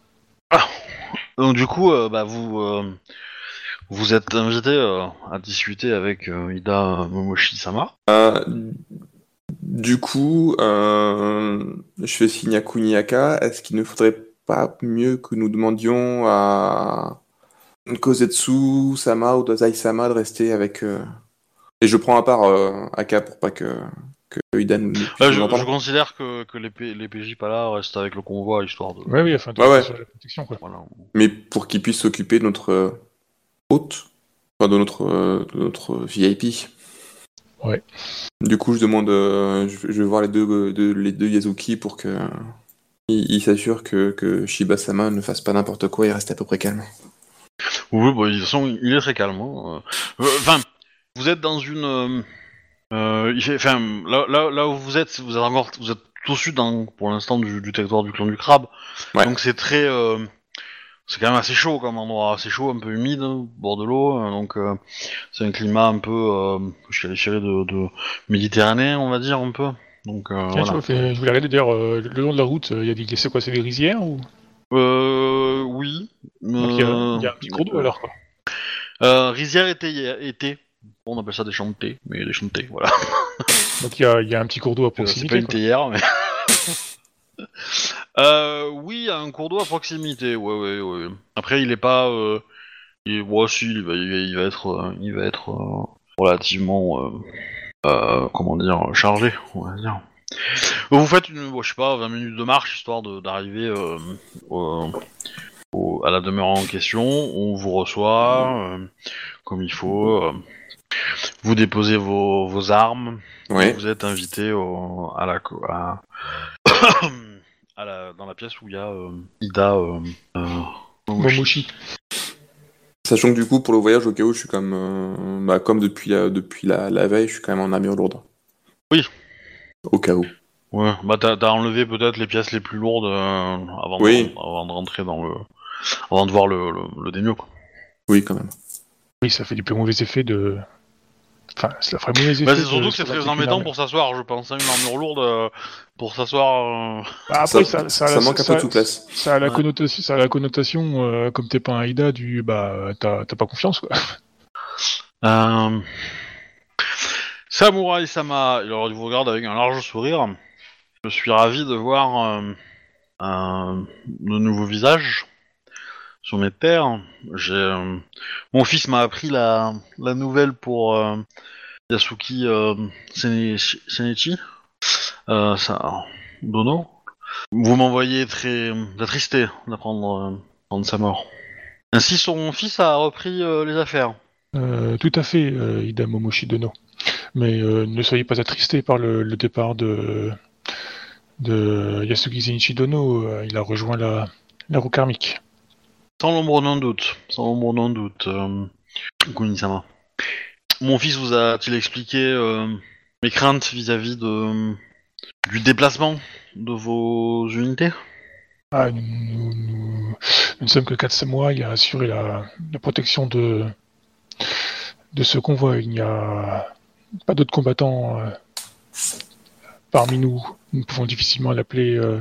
Donc du coup, euh, bah, vous euh, vous êtes invité euh, à discuter avec euh, Ida Momoshi-sama. Euh, du coup, euh, je fais signe à Kuniaka. Est-ce qu'il ne faudrait pas mieux que nous demandions à Kozetsu Sama ou Dazai Sama de rester avec. euh, Et je prends à part euh, Aka pour pas que, que Euh, nous je, considère que, que les, P- les PJ pas là restent avec le convoi histoire de. Ouais, oui, afin de Ouais, ouais. la protection, quoi. Voilà. Mais pour qu'il puisse s'occuper de notre euh, hôte, enfin de notre, euh, de notre VIP. Ouais. Du coup, je demande, euh, je, je vais voir les deux, euh, deux- les deux Yazuki pour que il, il s'assure que, que Shiba-sama ne fasse pas n'importe quoi et reste à peu près calme. Oui, bah, de toute façon, il est très calme. hein. Euh, Enfin, vous êtes dans une. euh, euh, il fait- Enfin, là, là, là où vous êtes, vous êtes encore, vous êtes au sud, hein, pour l'instant, du, du territoire du clan du crabe. Ouais. Donc c'est très, euh, c'est quand même assez chaud comme endroit, assez chaud, un peu humide, au bord de l'eau. euh, Donc euh, c'est un climat un peu, euh, je qualifierais de, de méditerranéen, on va dire un peu. Donc euh, Tiens, voilà. je, fais- je voulais regarder d'ailleurs euh, le long de la route, euh, il y a des, c'est quoi, c'est des rizières ou? Euh, oui. Donc, il y, a, euh, il y a un petit cours d'eau alors quoi. Euh, rizière été, été. On appelle ça des champs de thé, mais des champs de thé, voilà. Donc il y a, il y a un petit cours d'eau à Euh, C'est pas proximité. une quoi. théière, mais. euh, oui, il y a un cours d'eau à proximité. Ouais, ouais, ouais. Après, il est pas. Euh... Il... Ouais, si, il va, il va, il va être, euh, il va être euh, relativement, euh, euh, comment dire, chargé, on va dire. Vous faites une, je sais pas, 20 minutes de marche histoire de- d'arriver euh, au- au- à la demeure en question. On vous reçoit euh, comme il faut. euh, vous déposez vos, vos armes. Vous êtes invité au, à la, co- à, à la, dans la pièce où il y a euh, Ida euh, euh. Sachant que du coup, pour le voyage, au cas où, je suis comme, euh, bah, comme depuis, la, depuis la, la veille, je suis quand même en armure lourde. Au cas où. Ouais, bah t'as t'as enlevé peut-être les pièces les plus lourdes euh, avant, Oui. de, avant de rentrer dans le, avant de voir le, le, le daimyo, quoi. Oui, quand même. Oui, ça fait du plus mauvais effet de. Enfin, ça ferait mauvais effet. Bah, c'est de- surtout que c'est très embêtant pour s'asseoir, je pense. hein, une armure lourde euh, pour s'asseoir. euh, Bah, après, ça, ça, ça, ça manque un peu de souplesse. Ça a la Ouais. connotation, ça a la connotation euh, comme t'es pas un Aida du bah t'as t'as pas confiance quoi. Euh... Samurai Sama, il vous regarde avec un large sourire. Je suis ravi de voir euh, un de nouveaux visages sur mes terres. Euh, Mon fils m'a appris la, nouvelle pour euh, Yasuki Senichi. Ça... Dono. Vous m'envoyez très attristé d'apprendre sa mort. Ainsi, son fils a repris les affaires. Tout à fait, Ida Momoshi Dono. Mais euh, ne soyez pas attristé par le, le départ de de Yasuki Zenichi Dono. euh, il a rejoint la la roue karmique. Sans l'ombre d'un doute, sans l'ombre d'un doute, euh, Kunisama. Mon fils vous a-t-il expliqué euh, mes craintes vis-à-vis de du déplacement de vos unités? Ah, nous, nous, nous- nous ne sommes que quatre samouraïs à assurer la, la protection de de ce convoi. Il n'y a pas d'autres combattants euh, parmi nous. Nous pouvons difficilement l'appeler euh,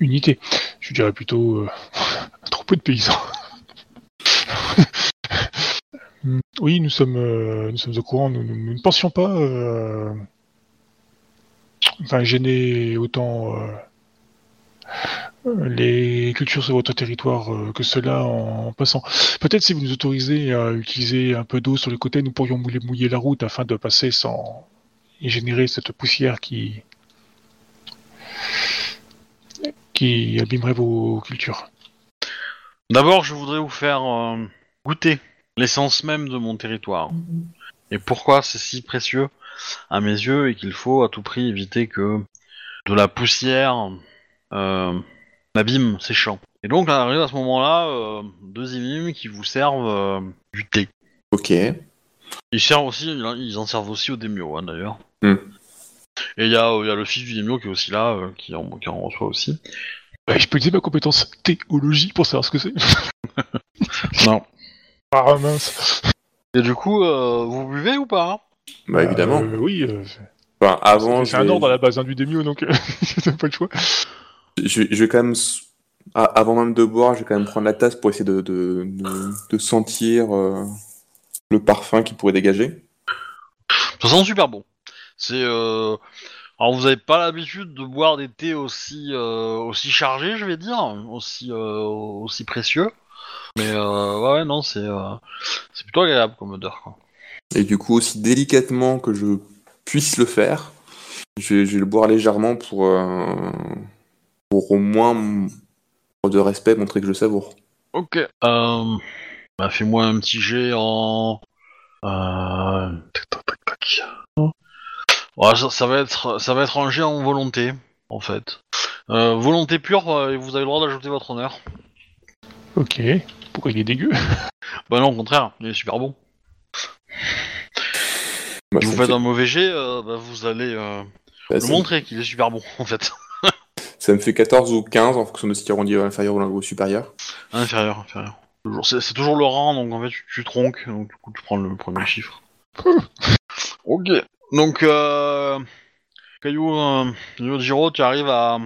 unité. Je dirais plutôt euh, un troupeau de paysans. Oui, nous sommes, euh, nous sommes au courant. Nous, ne pensions pas, enfin, gêner autant les cultures sur votre territoire euh, que cela en passant. Peut-être si vous nous autorisez à utiliser un peu d'eau sur les côtés, nous pourrions mouiller, mouiller la route afin de passer sans et générer cette poussière qui qui abîmerait vos cultures. D'abord, je voudrais vous faire euh, goûter l'essence même de mon territoire. Et pourquoi c'est si précieux à mes yeux et qu'il faut à tout prix éviter que de la poussière euh, n'abîme ces champs. Et donc, arrive à ce moment-là, euh, deux imimes qui vous servent euh, du thé. Ok. Ils servent aussi, ils en servent aussi au Demio, hein, d'ailleurs. Hmm. Et il y, a euh, il y a le fils du Demio qui est aussi là, euh, qui, en, qui en reçoit aussi. Ouais, je peux utiliser ma compétence théologie pour savoir ce que c'est. Non. Ah mince. Et du coup, euh, vous buvez ou pas hein? Bah évidemment. Euh, oui. euh, Enfin, avant, c'est un vais, ordre à la base hein, du Demio, donc t'as pas le choix. Je, vais- je vais quand même, avant même de boire, je vais quand même prendre la tasse pour essayer de, de, de, de sentir euh, le parfum qui pourrait dégager. Ça sent super bon. C'est euh... alors vous avez pas l'habitude de boire des thés aussi euh, aussi chargés, je vais dire, aussi aussi précieux. Mais ouais, non, c'est c'est plutôt agréable comme odeur. Quoi. Et du coup, aussi délicatement que je puisse le faire, je vais, je vais le boire légèrement pour, pour au moins, de respect, montrer que je savoure. Ok. Euh... Bah, fais-moi un petit jet en. Euh... Tac, tac, tac, tac. Ouais, ça, ça va être ça va être un jet en volonté, en fait. Euh, volonté pure, euh, et vous avez le droit d'ajouter votre honneur. Ok. Pourquoi il est dégueu? Bah non, au contraire, il est super bon. Bah, Si vous ça, me faites fait, un mauvais jet, euh, bah, vous allez euh, bah, le montrer qu'il est super bon, en fait. Ça me fait 14 ou 15 en fonction de si tu arrondis à l'inférieur ou au supérieur. Inférieur, inférieur. Toujours- C'est toujours le rang, donc en fait tu, tu tronques, donc du coup tu prends le premier chiffre. ok. Donc, euh, Caillou, euh, Yojiro, tu arrives à,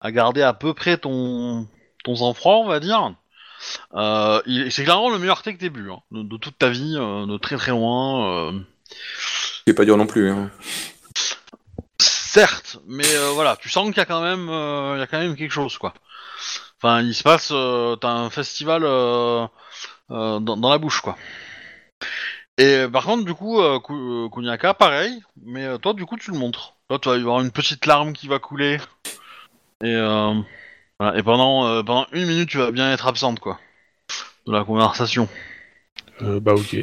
à garder à peu près ton, ton sang-froid, on va dire. Euh, c'est clairement le meilleur thé que t'aies bu, hein, de, de toute ta vie, euh, de très très loin. euh. C'est pas dur non plus. Hein. Certes, mais euh, voilà, tu sens qu'il y a quand même, euh, il y a quand même quelque chose, quoi. Enfin, il se passe, euh, t'as un festival euh, euh, dans, dans la bouche, quoi. Et par contre, du coup, Ku- Kuniaka, pareil, mais euh, toi, du coup, tu le montres. Toi, tu vas y avoir une petite larme qui va couler. Et, euh, voilà, et pendant, euh, pendant une minute, tu vas bien être absente, quoi, de la conversation. euh, Bah ok.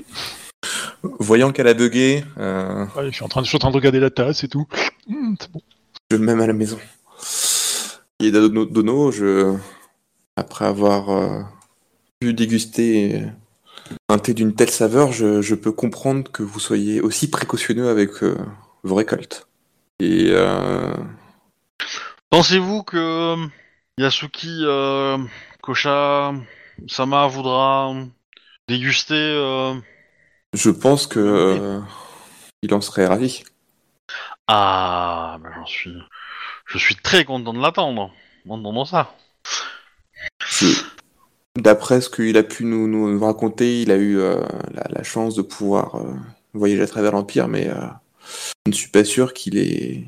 Voyant qu'elle a bugué, euh, Ouais, je, suis en train de, je suis en train de regarder la tasse et tout. Hum, c'est bon. je mets à la maison. Et Dono, Dono, je, après avoir euh, pu déguster un thé d'une telle saveur, je, je peux comprendre que vous soyez aussi précautionneux avec euh, vos récoltes. Et euh, Pensez-vous que Yasuki euh, Kosha Sama voudra déguster euh, je pense que euh, il en serait ravi. Ah, ben j'en suis, je suis très content de l'attendre. En entendant ça. D'après ce qu'il a pu nous, raconter, il a eu euh, la, chance de pouvoir euh, voyager à travers l'Empire, mais euh, je ne suis pas sûr qu'il ait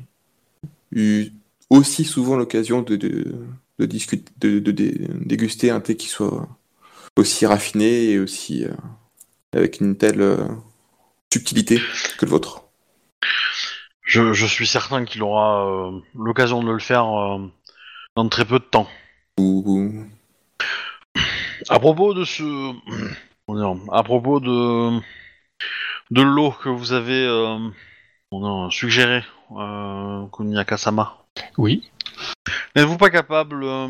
eu aussi souvent l'occasion de, de, déguster un thé qui soit aussi raffiné et aussi avec une telle subtilité que le vôtre. Je, je suis certain qu'il aura euh, l'occasion de le faire euh, dans très peu de temps. Ou- ou- À propos de ce, à propos de de l'eau que vous avez euh, comment dire, suggéré, euh, Kuniaka-sama. Oui. N'êtes-vous pas capable euh,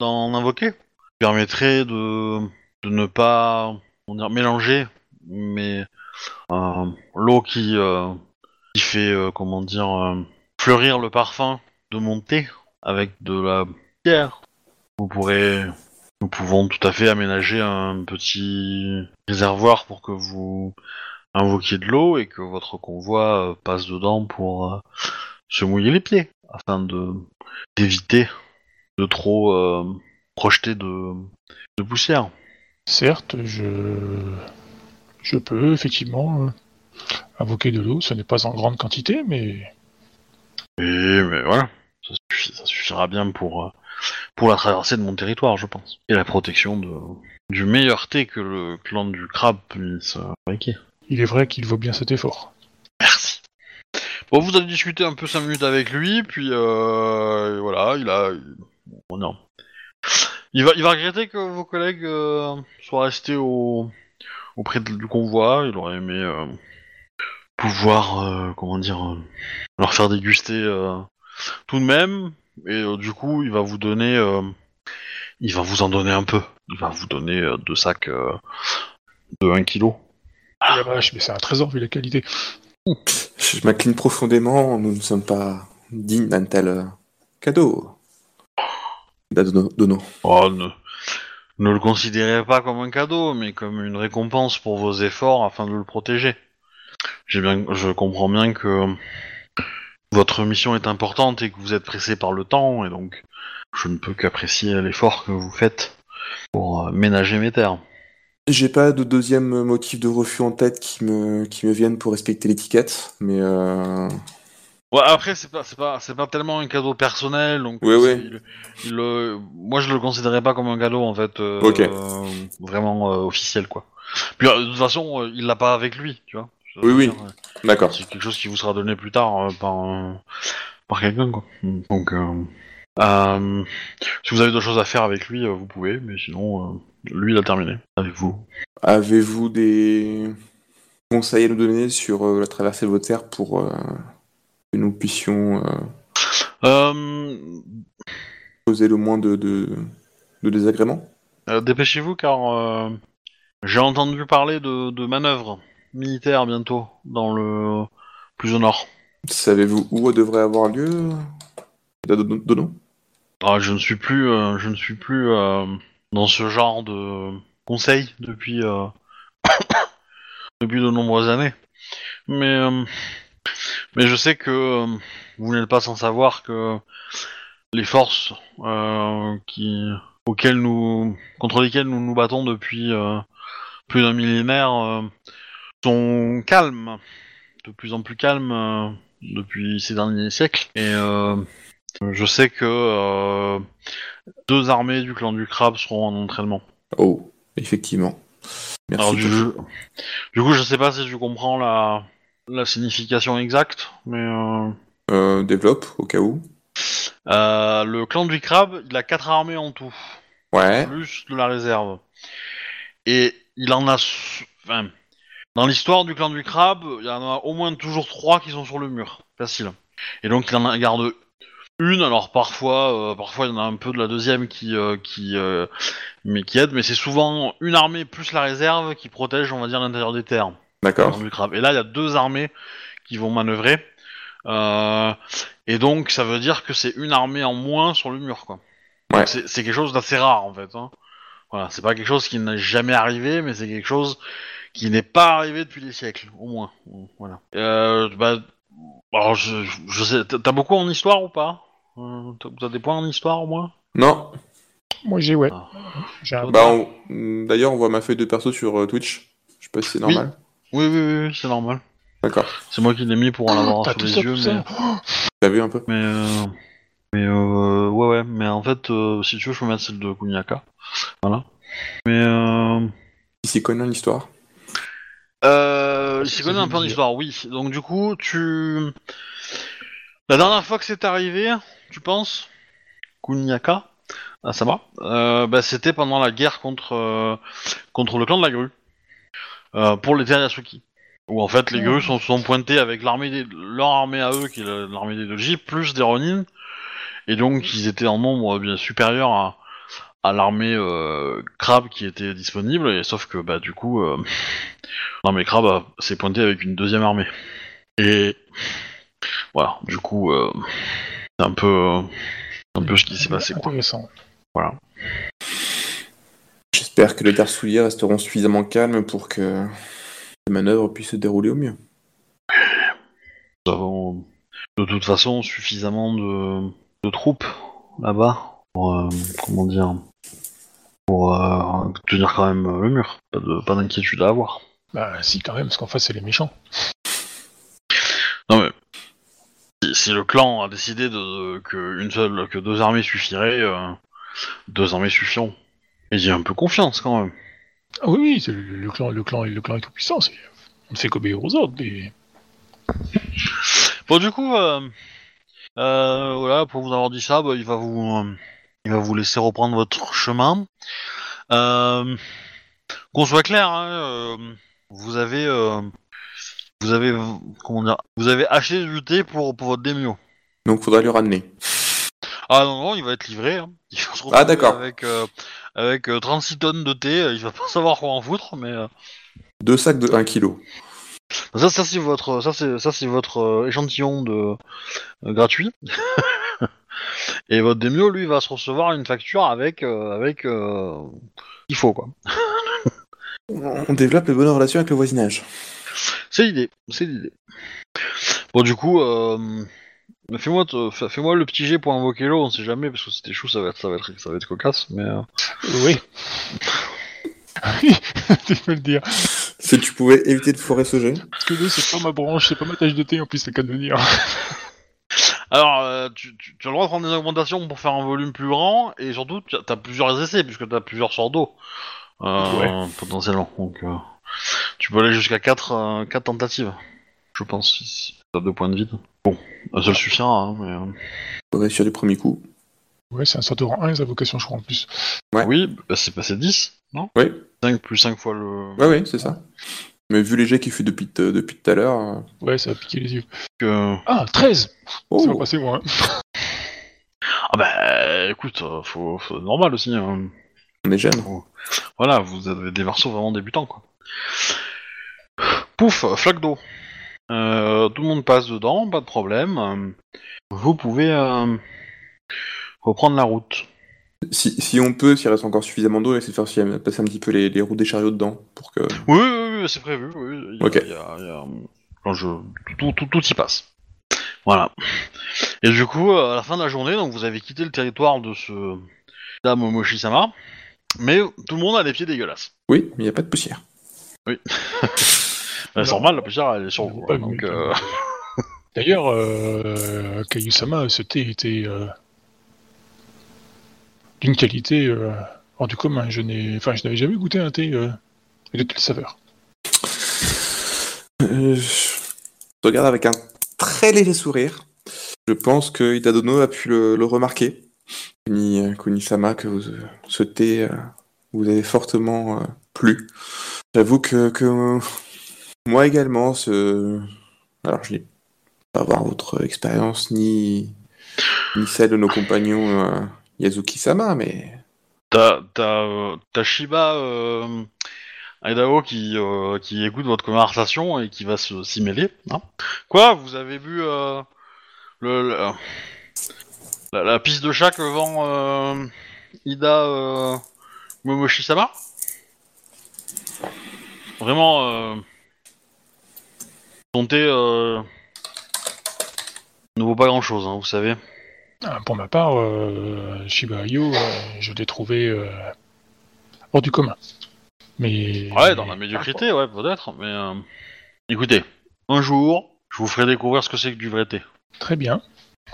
d'en invoquer? Permettrait de, de ne pas comment dire, mélanger, mais euh, l'eau qui, euh, fait euh, comment dire euh, fleurir le parfum de mon thé avec de la pierre. Vous pourrez, nous pouvons tout à fait aménager un petit réservoir pour que vous invoquiez de l'eau et que votre convoi euh, passe dedans pour se mouiller les pieds afin de d'éviter de trop projeter de, de poussière. Certes, je, je peux effectivement euh, invoquer de l'eau. Ce n'est pas en grande quantité, mais Et mais voilà, ça, suffira bien pour euh, pour la traversée de mon territoire, je pense, et la protection de du meilleur thé que le clan du crabe puisse fabriquer. il est vrai qu'il vaut bien cet effort. Merci. Bon, vous avez discuté un peu 5 minutes avec lui, puis euh, voilà, il a. Bon, non. Il va, il va regretter que vos collègues euh, soient restés au, auprès du convoi. Il aurait aimé euh, pouvoir, euh, comment dire, euh, leur faire déguster euh, tout de même. Et euh, du coup, il va vous donner, euh, il va vous en donner un peu. Il va vous donner euh, deux sacs euh, de 1 kg. Ah la vache, mais c'est un trésor vu la qualité. Je m'incline profondément, nous ne sommes pas dignes d'un tel cadeau. Dono. Oh, ne, ne le considérez pas comme un cadeau, mais comme une récompense pour vos efforts afin de le protéger. J'ai bien, je comprends bien que votre mission est importante et que vous êtes pressé par le temps, et donc je ne peux qu'apprécier l'effort que vous faites pour euh, ménager mes terres. J'ai pas de deuxième motif de refus en tête qui me, qui me viennent pour respecter l'étiquette, mais euh... Ouais, après c'est pas c'est pas c'est pas tellement un cadeau personnel donc Ouais, euh, ouais. c'est- il- il le- moi je le considérais pas comme un cadeau en fait euh, Ok. euh, vraiment euh, officiel quoi. Puis euh, de toute façon euh, il l'a pas avec lui tu vois. Oui, oui. euh, D'accord. C'est quelque chose qui vous sera donné plus tard euh, par euh, par quelqu'un quoi. Donc si vous avez d'autres choses à faire avec lui vous pouvez mais sinon lui il a terminé avec vous. Avez-vous des conseils à nous donner sur la traversée de vos terres pour que nous puissions causer le moins de, de, de désagréments? Dépêchez-vous car euh, j'ai entendu parler de, de manœuvres militaires bientôt dans le plus au nord. Savez-vous où devrait avoir lieu? Nom Ah, je ne suis plus, euh, je ne suis plus euh, dans ce genre de conseil depuis euh, depuis de nombreuses années. Mais mais je sais que vous n'êtes pas sans savoir que les forces qui auxquelles nous contre lesquelles nous nous battons depuis plus d'un millénaire sont calmes, de plus en plus calmes euh, depuis ces derniers siècles. Et euh, je sais que euh, deux armées du clan du crabe seront en entraînement. Oh, effectivement. Merci. Alors, du, pour- du coup, je sais pas si tu comprends la, la signification exacte, mais développe, au cas où. le clan du crabe, il a quatre armées en tout, Ouais. plus de la réserve. Et il en a... Enfin, dans l'histoire du clan du crabe, il y en a au moins toujours trois qui sont sur le mur. Facile. Et donc, il en a- garde une, alors parfois, euh, parfois il y en a un peu de la deuxième qui, euh, qui, euh, mais qui aide, mais c'est souvent une armée plus la réserve qui protège, on va dire, l'intérieur des terres. D'accord. du crabe. Et là, il y a deux armées qui vont manœuvrer. Et donc, ça veut dire que c'est une armée en moins sur le mur, quoi. Ouais. C'est quelque chose d'assez rare, en fait. Hein. Voilà, c'est pas quelque chose qui n'est jamais arrivé, mais c'est quelque chose qui n'est pas arrivé depuis des siècles, au moins. Voilà. Euh, bah, alors, je, je sais, t'as beaucoup en histoire ou pas? Euh, T'as des points en histoire, au moins? Non. Moi j'ai ouais. Ah. J'ai un- Bah, on- D'ailleurs, on voit ma feuille de perso sur euh, Twitch. Je sais pas si c'est normal. Oui, oui, oui, oui, c'est normal. D'accord. C'est moi qui l'ai mis pour en avoir T'as sous les ça, yeux, mais... T'as vu un peu? Mais, euh, mais euh, ouais, ouais, mais en fait, euh, si tu veux, je peux mettre celle de Kuniaka. Voilà. Mais, euh, Qui s'y connaît en histoire euh, connaît c'est un peu en histoire, oui. Donc, du coup, tu. La dernière fois que c'est arrivé, tu penses Kuniaka Ah, ça va euh, bah, C'était pendant la guerre contre, euh, contre le clan de la grue. Euh, pour les terres Yasuki. Où en fait les grues sont, sont pointés avec l'armée des, leur armée à eux, qui est la- l'armée des Doji, plus des Ronin. Et donc ils étaient en nombre bien supérieur à, à l'armée euh, crabe qui était disponible, et sauf que bah du coup euh, l'armée crabe a- s'est pointée avec une deuxième armée. Et voilà, du coup euh, c'est un peu euh, un peu ce qui s'est passé quoi. Intéressant. J'espère que les terres souillées resteront suffisamment calmes pour que les manœuvres puissent se dérouler au mieux. Nous avons de toute façon suffisamment de, de troupes là-bas pour euh, comment dire pour euh, tenir quand même euh, le mur. Pas de pas d'inquiétude à avoir. Bah si quand même, parce qu'en face c'est les méchants. Non mais si, si le clan a décidé de, que une seule que deux armées suffiraient, euh, deux armées suffiront. Et j'ai un peu confiance quand même. Ah oui, oui, c'est le, le clan, le clan, le clan est tout puissant. c'est- On ne fait qu'obéir aux ordres. mais- Bon du coup euh, euh, voilà pour vous avoir dit ça, bah, il va vous euh, il va vous laisser reprendre votre chemin. Euh, Qu'on soit clair, hein, euh, vous avez euh, vous avez comment dire vous avez acheté du thé pour pour votre démio. Donc faudra lui ramener. Ah non, non, il va être livré. Hein. Il va se retrouver Ah, d'accord. Avec, avec euh, 36 tonnes de thé, il va pas savoir quoi en foutre, mais Deux sacs de 1 kg. ça, ça c'est votre, ça c'est, ça c'est votre échantillon de gratuit. Et votre Demio, lui, va se recevoir une facture avec euh, avec euh, il faut quoi. On développe les bonnes relations avec le voisinage. C'est l'idée, c'est l'idée. Bon, du coup, euh, fais-moi te- fais- fais-moi le petit jet pour invoquer l'eau, on sait jamais, parce que c'était chou, ça va être, ça va être, ça va être cocasse, mais... euh, Oui. tu peux le dire. Si tu pouvais éviter de foirer ce jet. Parce que nous, c'est pas ma branche, c'est pas ma tâche de thé en plus, c'est qu'à de le dire. Alors, euh, tu, tu- tu as le droit de prendre des augmentations pour faire un volume plus grand, et surtout, tu as plusieurs essais, puisque tu as plusieurs sorts d'eau, euh, potentiellement. Donc, euh, tu peux aller jusqu'à 4, quatre tentatives, je pense, si, tu as deux points de vide. Bon, un seul suffira, hein, mais... Faut réussir du premier coup. Ouais, c'est un sort de rang 1, les avocations, je crois, en plus. Ouais. Oui, bah, c'est passé 10, non? Oui. 5 plus 5 fois le... Ouais, ouais, c'est ça. Mais vu les jets qu'il fait depuis, t- depuis tout à l'heure. euh, Ouais, ça a piqué les yeux. que- Ah, 13 Oh, Ça va passer, moi. hein. Ah bah, écoute, euh, faut, faut normal aussi. hein. on est jeune. Voilà, vous avez des versos vraiment débutants, quoi. Pouf, flaque d'eau. Euh, tout le monde passe dedans, pas de problème. Euh, Vous pouvez euh, reprendre la route. Si, si on peut, s'il reste encore suffisamment d'eau, essayer de faire euh, passer un petit peu les, les roues des chariots dedans. Pour que... Oui, oui, oui, c'est prévu. Oui, il y a- Ok. il y a- il y a- quand je... tout, tout, tout y passe. Voilà. Et du coup, euh, à la fin de la journée, donc vous avez quitté le territoire de ce dame Momoshi-sama, mais tout le monde a les pieds dégueulasses. Oui, mais il n'y a pas de poussière. Bah, c'est Non. normal, la poussière, elle est sur vous. Pas hein, donc, mieux. euh, D'ailleurs, euh, Kayu-sama, ce thé était euh, d'une qualité euh, hors du commun. Je n'ai, enfin, je n'avais jamais goûté un thé euh, de telle saveur. Euh, je regarde avec un très léger sourire. Je pense que Itadono a pu le, le remarquer. Kuni, euh, Kuni-sama, que vous, euh, ce thé euh, vous avez fortement euh, plu. J'avoue que, euh, moi également, alors je n'ai pas avoir votre expérience ni, ni celle de nos compagnons euh, Yazuki-sama, mais T'as t'as, euh, t'as Shiba euh, Idaho qui, euh, qui écoute votre conversation et qui va se s'y mêler. hein. Quoi Vous avez vu euh, le, le- la, la piste de chat que vend euh, Ida euh, Momoshi-sama? Vraiment, euh, euh, ne vaut pas grand-chose, hein, vous savez. Ah, Pour ma part, euh, Shiba Inu, euh, je l'ai trouvé euh, hors du commun. Mais Ouais, dans la médiocrité, ouais, peut-être, mais... euh, Écoutez, un jour, je vous ferai découvrir ce que c'est que du vrai thé. Très bien.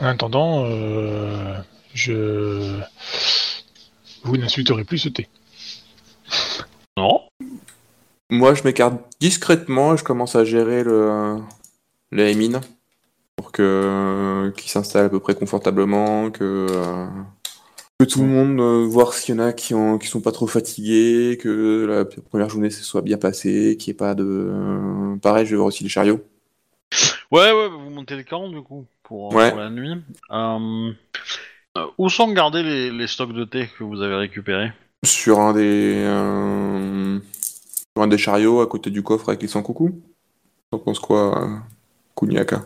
En attendant, euh, je vous n'insulterez plus ce thé. Non Moi, je m'écarte discrètement et je commence à gérer le, le Emin pour que qu'il s'installe à peu près confortablement, que, euh, que tout le monde euh, voir s'il y en a qui ont qui sont pas trop fatigués, que la première journée se soit bien passée, qu'il n'y ait pas de euh, pareil, je vais voir aussi les chariots. Ouais, ouais, vous montez le camp, du coup, pour, Ouais. pour la nuit. Euh, euh, où sont gardés les, les stocks de thé que vous avez récupérés? Sur un des euh, sur un des chariots à côté du coffre avec les 100 coucous. T'en penses quoi, euh, Kuniaka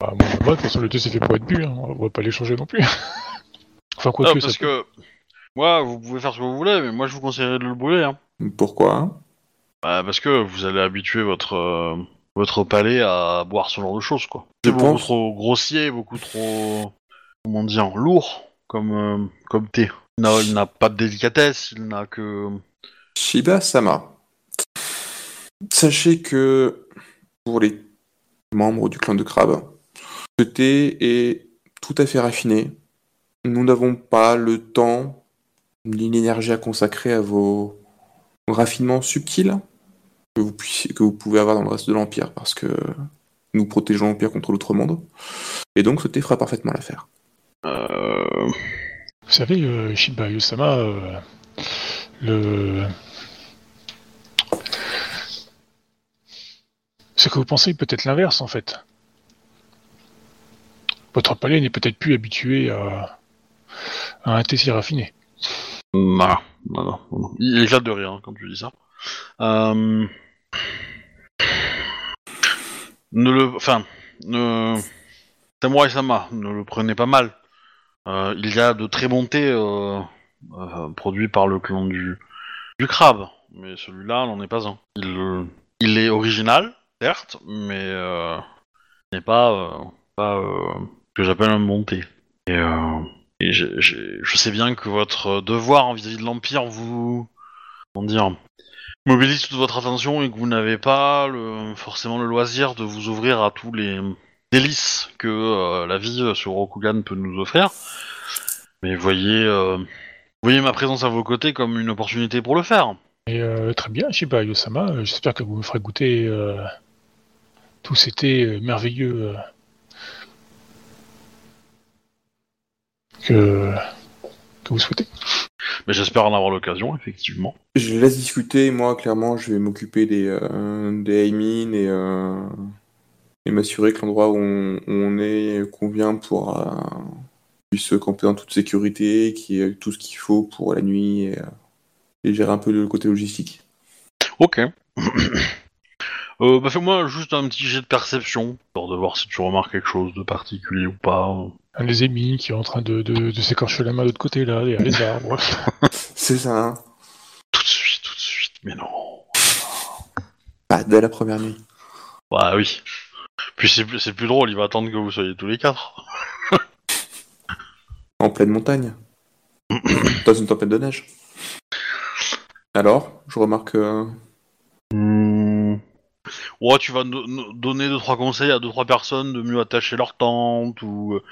Bah, moi, moi, de toute façon, le thé c'est fait pour être bu, hein. on va pas l'échanger non plus. enfin, quoi que Parce ça peut- que, moi, vous pouvez faire ce que vous voulez, mais moi, je vous conseillerais de le brûler. Hein. Pourquoi? Hein Bah, parce que vous allez habituer votre, euh, votre palais à boire ce genre de choses, quoi. C'est beaucoup pense. trop grossier, beaucoup trop... Comment dire Lourd, comme, euh, comme thé. Il n'a pas de délicatesse, il n'a que... Shiba Sama. Sachez que pour les membres du clan de crabe, ce thé est tout à fait raffiné. Nous n'avons pas le temps ni l'énergie à consacrer à vos raffinements subtils que vous, pouvez avoir dans le reste de l'Empire parce que nous protégeons l'Empire contre l'autre monde. Et donc ce thé fera parfaitement l'affaire. Euh... Vous savez, euh, Shiba Inu-sama, euh, le... Ce que vous pensez peut être l'inverse, en fait. Votre palais n'est peut-être plus habitué à, à un thé si raffiné. Non, non, non, non. Il éclate de rire hein, quand tu dis ça. Euh... Ne le... Enfin, ne... Samurai Sama, ne le prenez pas mal. euh, il y a de très bons thés euh, euh, produits par le clan du, du crabe, mais celui-là n'en est pas un. Il, euh, il est original, certes, mais euh, n'est pas, euh, pas euh, ce que j'appelle un bon thé. Et, euh, et je sais bien que votre devoir vis-à-vis de l'Empire vous... Mobilise toute votre attention et que vous n'avez pas forcément le loisir de vous ouvrir à tous les délices que euh, la vie euh, sur Rokugan peut nous offrir. Mais voyez, euh, voyez ma présence à vos côtés comme une opportunité pour le faire. Très bien, Shiba Yosama, j'espère que vous me ferez goûter tous ces thés merveilleux que, que vous souhaitez. Mais j'espère en avoir l'occasion, effectivement. Je laisse discuter, moi, clairement, je vais m'occuper des, euh, des et, euh, et m'assurer que l'endroit où on, où on est convient pour euh, puisse camper en toute sécurité, qu'il y ait tout ce qu'il faut pour la nuit et, euh, et gérer un peu le côté logistique. Ok. euh, bah fais-moi juste un petit jet de perception, pour de voir si tu remarques quelque chose de particulier ou pas. Un des ennemis qui est en train de, de, de s'écorcher la main de l'autre côté, là, derrière les arbres. C'est ça, hein Tout de suite, tout de suite, mais non. Pas dès la première nuit. Bah oui. Puis c'est plus, c'est plus drôle, il va attendre que vous soyez tous les quatre. En pleine montagne. Dans une tempête de neige. Alors, je remarque. euh. Ouais, tu vas donner deux trois conseils à deux trois personnes de mieux attacher leur tente ou euh,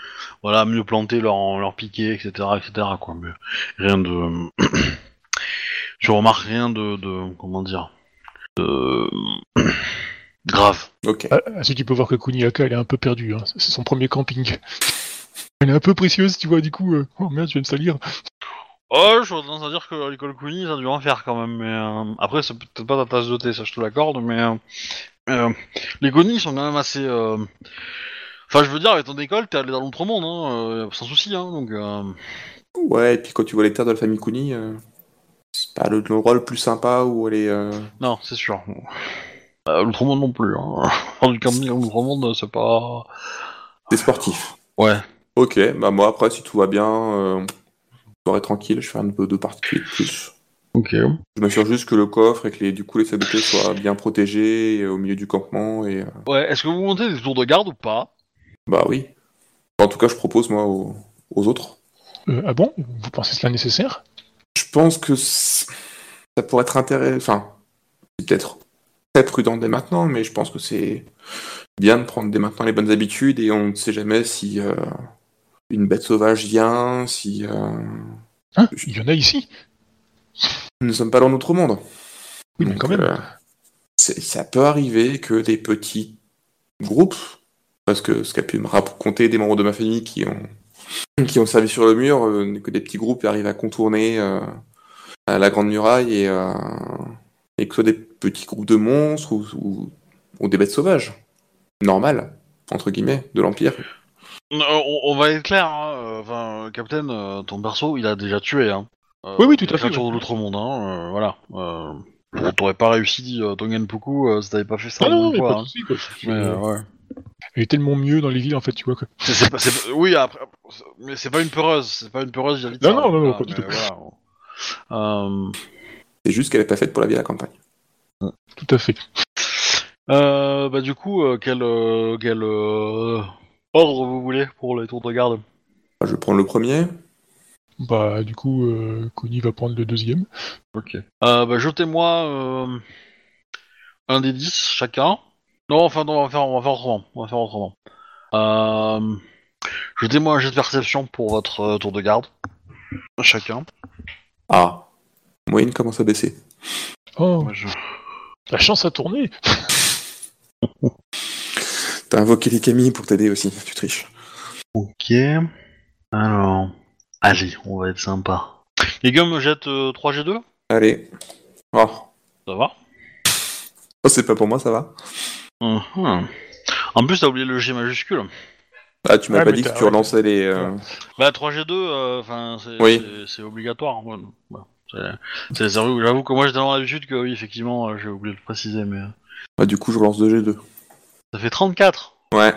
voilà mieux planter leur leur piquet, etc., etc. Quoi. Mais rien de. tu remarques rien de, de comment dire de grave. Ok. À, à ce qui peut voir que Kuniaka, elle est un peu perdue. hein. C'est son premier camping. Elle est un peu précieuse, tu vois, du coup. euh, Oh merde, je vais me salir. Oh, j'aurais tendance à dire que l'école Kuni, ça a dû en faire quand même. Mais euh, après, c'est peut-être pas ta tasse de thé, ça je te l'accorde. Mais euh, euh, les Kuni sont quand même assez. euh, Enfin, je veux dire, avec ton école, t'es allé dans l'autre-monde, hein, euh, sans souci. Hein, donc. euh, Ouais, et puis quand tu vois les terres de la famille Kuni, euh, c'est pas le- l'endroit le plus sympa où elle est. euh, Non, c'est sûr. Euh, l'outre-monde non plus. Hein. Faire du camping à l'outre-monde, c'est pas. C'est sportif. Ouais. Ok, bah moi après, si tout va bien, euh, soirée tranquille, je fais un peu de particulier de plus. Ok. Je m'assure juste que le coffre et que les, du coup les sabotés soient bien protégés euh, au milieu du campement et. euh, Ouais, est-ce que vous montez des tours de garde ou pas? Bah oui. En tout cas, je propose moi aux, aux autres. Euh, ah bon? Vous pensez cela nécessaire? Je pense que c- ça pourrait être intéressant. Enfin, c'est peut-être très prudent dès maintenant, mais je pense que c'est bien de prendre dès maintenant les bonnes habitudes et on ne sait jamais si euh, une bête sauvage vient, si. euh, Hein? Il y en a ici Nous ne sommes pas dans notre monde. Oui, mais Donc, quand même. euh, ça peut arriver que des petits groupes, parce que ce qu'a pu me raconter des membres de ma famille qui ont, qui ont servi sur le mur, euh, que des petits groupes arrivent à contourner euh, à la grande muraille et, euh, et que ce soit des petits groupes de monstres ou, ou- ou des bêtes sauvages. Normal, entre guillemets, de l'Empire. Euh, on, on va être clair, hein, enfin, Captain, ton perso, il a déjà tué, hein. Euh, Oui, oui, tout à les fait, créatures ouais. de l'autre-monde, hein, euh, voilà. Euh, T'aurais pas réussi euh, Tongen Poku euh, si t'avais pas fait ça Ah non, pas hein. souci, quoi. Mais, euh, ouais. Elle est tellement mieux dans les villes, en fait, tu vois. Quoi. Pas- oui, après, mais c'est pas une peureuse, c'est pas une peureuse Non, ça, non, non, non, pas du tout. voilà. Euh, C'est juste qu'elle n'est pas faite pour la vie à la campagne. Tout à fait. euh, bah du coup, euh, quel, euh, quel euh, ordre vous voulez pour les tours de garde? Je vais prendre le premier. Bah, du coup, euh, Kuni va prendre le deuxième. Ok. Euh, bah, jetez-moi euh, un des 10 chacun. Non, enfin, non, on va faire, on va faire autrement. On va faire autrement. Euh, jetez-moi un jet de perception pour votre euh, tour de garde. Chacun. Ah, moyenne commence à baisser. Oh, je- la chance a tourné T'as invoqué les Camille pour t'aider aussi, tu triches. Ok. Alors. Allez, on va être sympa. Les gars me jettent euh, 3G2 Allez. Oh. Ça va? Oh, c'est pas pour moi, ça va Mhm. En plus, t'as oublié le G majuscule. Ah, tu m'as Ouais, pas dit que tu relançais les. euh, Bah 3G2, euh, enfin c'est Oui. c'est- c'est obligatoire. ouais. C'est-. J'avoue que moi j'ai tellement l'habitude que oui, effectivement, euh, j'ai oublié de le préciser, mais euh, Bah, du coup, je relance 2G2. ça fait 34. Ouais.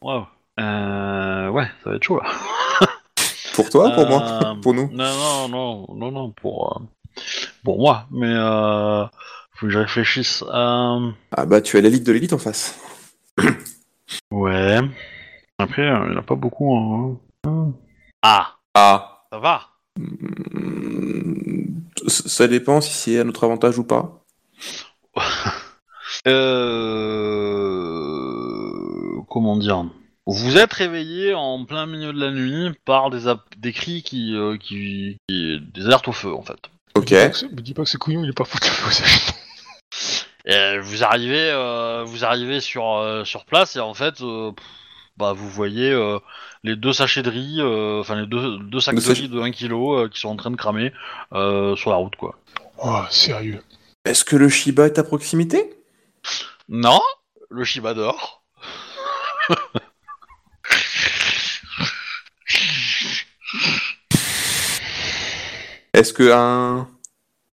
Waouh. Euh, ouais, ça va être chaud là. Pour toi, pour moi, Euh, pour nous. Non, non, non, non, non, pour, euh, pour moi. Mais euh, faut que je réfléchisse. Euh, Ah bah tu as l'élite de l'élite en face. ouais. Après, il n'y en a pas beaucoup. hein. Ah, Ah. ça va. Hmm, Ça dépend si c'est à notre avantage ou pas. Euh... Comment dire? Vous êtes réveillé en plein milieu de la nuit par des, des cris qui, euh, qui, qui- des alertes au feu en fait. Ok. Me dis pas que ce couillon il est pas foutu au. Et vous arrivez, euh, vous arrivez sur euh, sur place et en fait, euh, pff, bah vous voyez euh, les deux sachets de riz, euh, enfin les deux, deux sacs Deux de sachets. riz de 1 kg euh, qui sont en train de cramer euh, sur la route quoi. Oh, sérieux. Est-ce que le Shiba est à proximité? Non, le Shiba dort. Est-ce que un...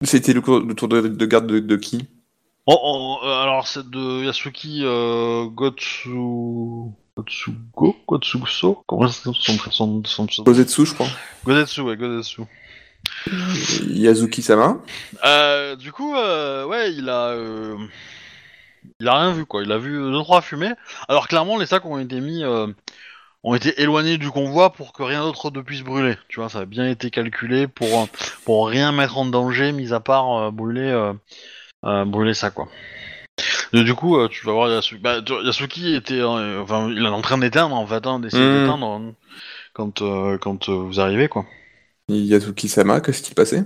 C'était le, tour de, de garde de, de qui? Oh, oh, euh, alors c'est de Yasuki euh, Gotsu... Gotsugo Gotsuso Comment c'est son, son, pseudo? Kozetsu, je crois. Godetsu, ouais, Godetsu. Yazuki-sama. Euh, du coup, euh, ouais, il a... euh, il a rien vu, quoi. Il a vu deux, trois fumées. Alors clairement, les sacs ont été mis... ont été éloignés du convoi pour que rien d'autre ne puisse brûler. Tu vois, ça a bien été calculé pour, euh, pour rien mettre en danger, mis à part euh, brûler, euh, brûler ça, quoi. Et du coup, tu vas voir Yasuki. Bah, Yasuki était, euh, enfin, il est en train d'éteindre en fait, hein, d'essayer Mhm. d'éteindre hein, quand, quand vous arrivez, quoi. Yazuki-sama, qu'est-ce qui passait?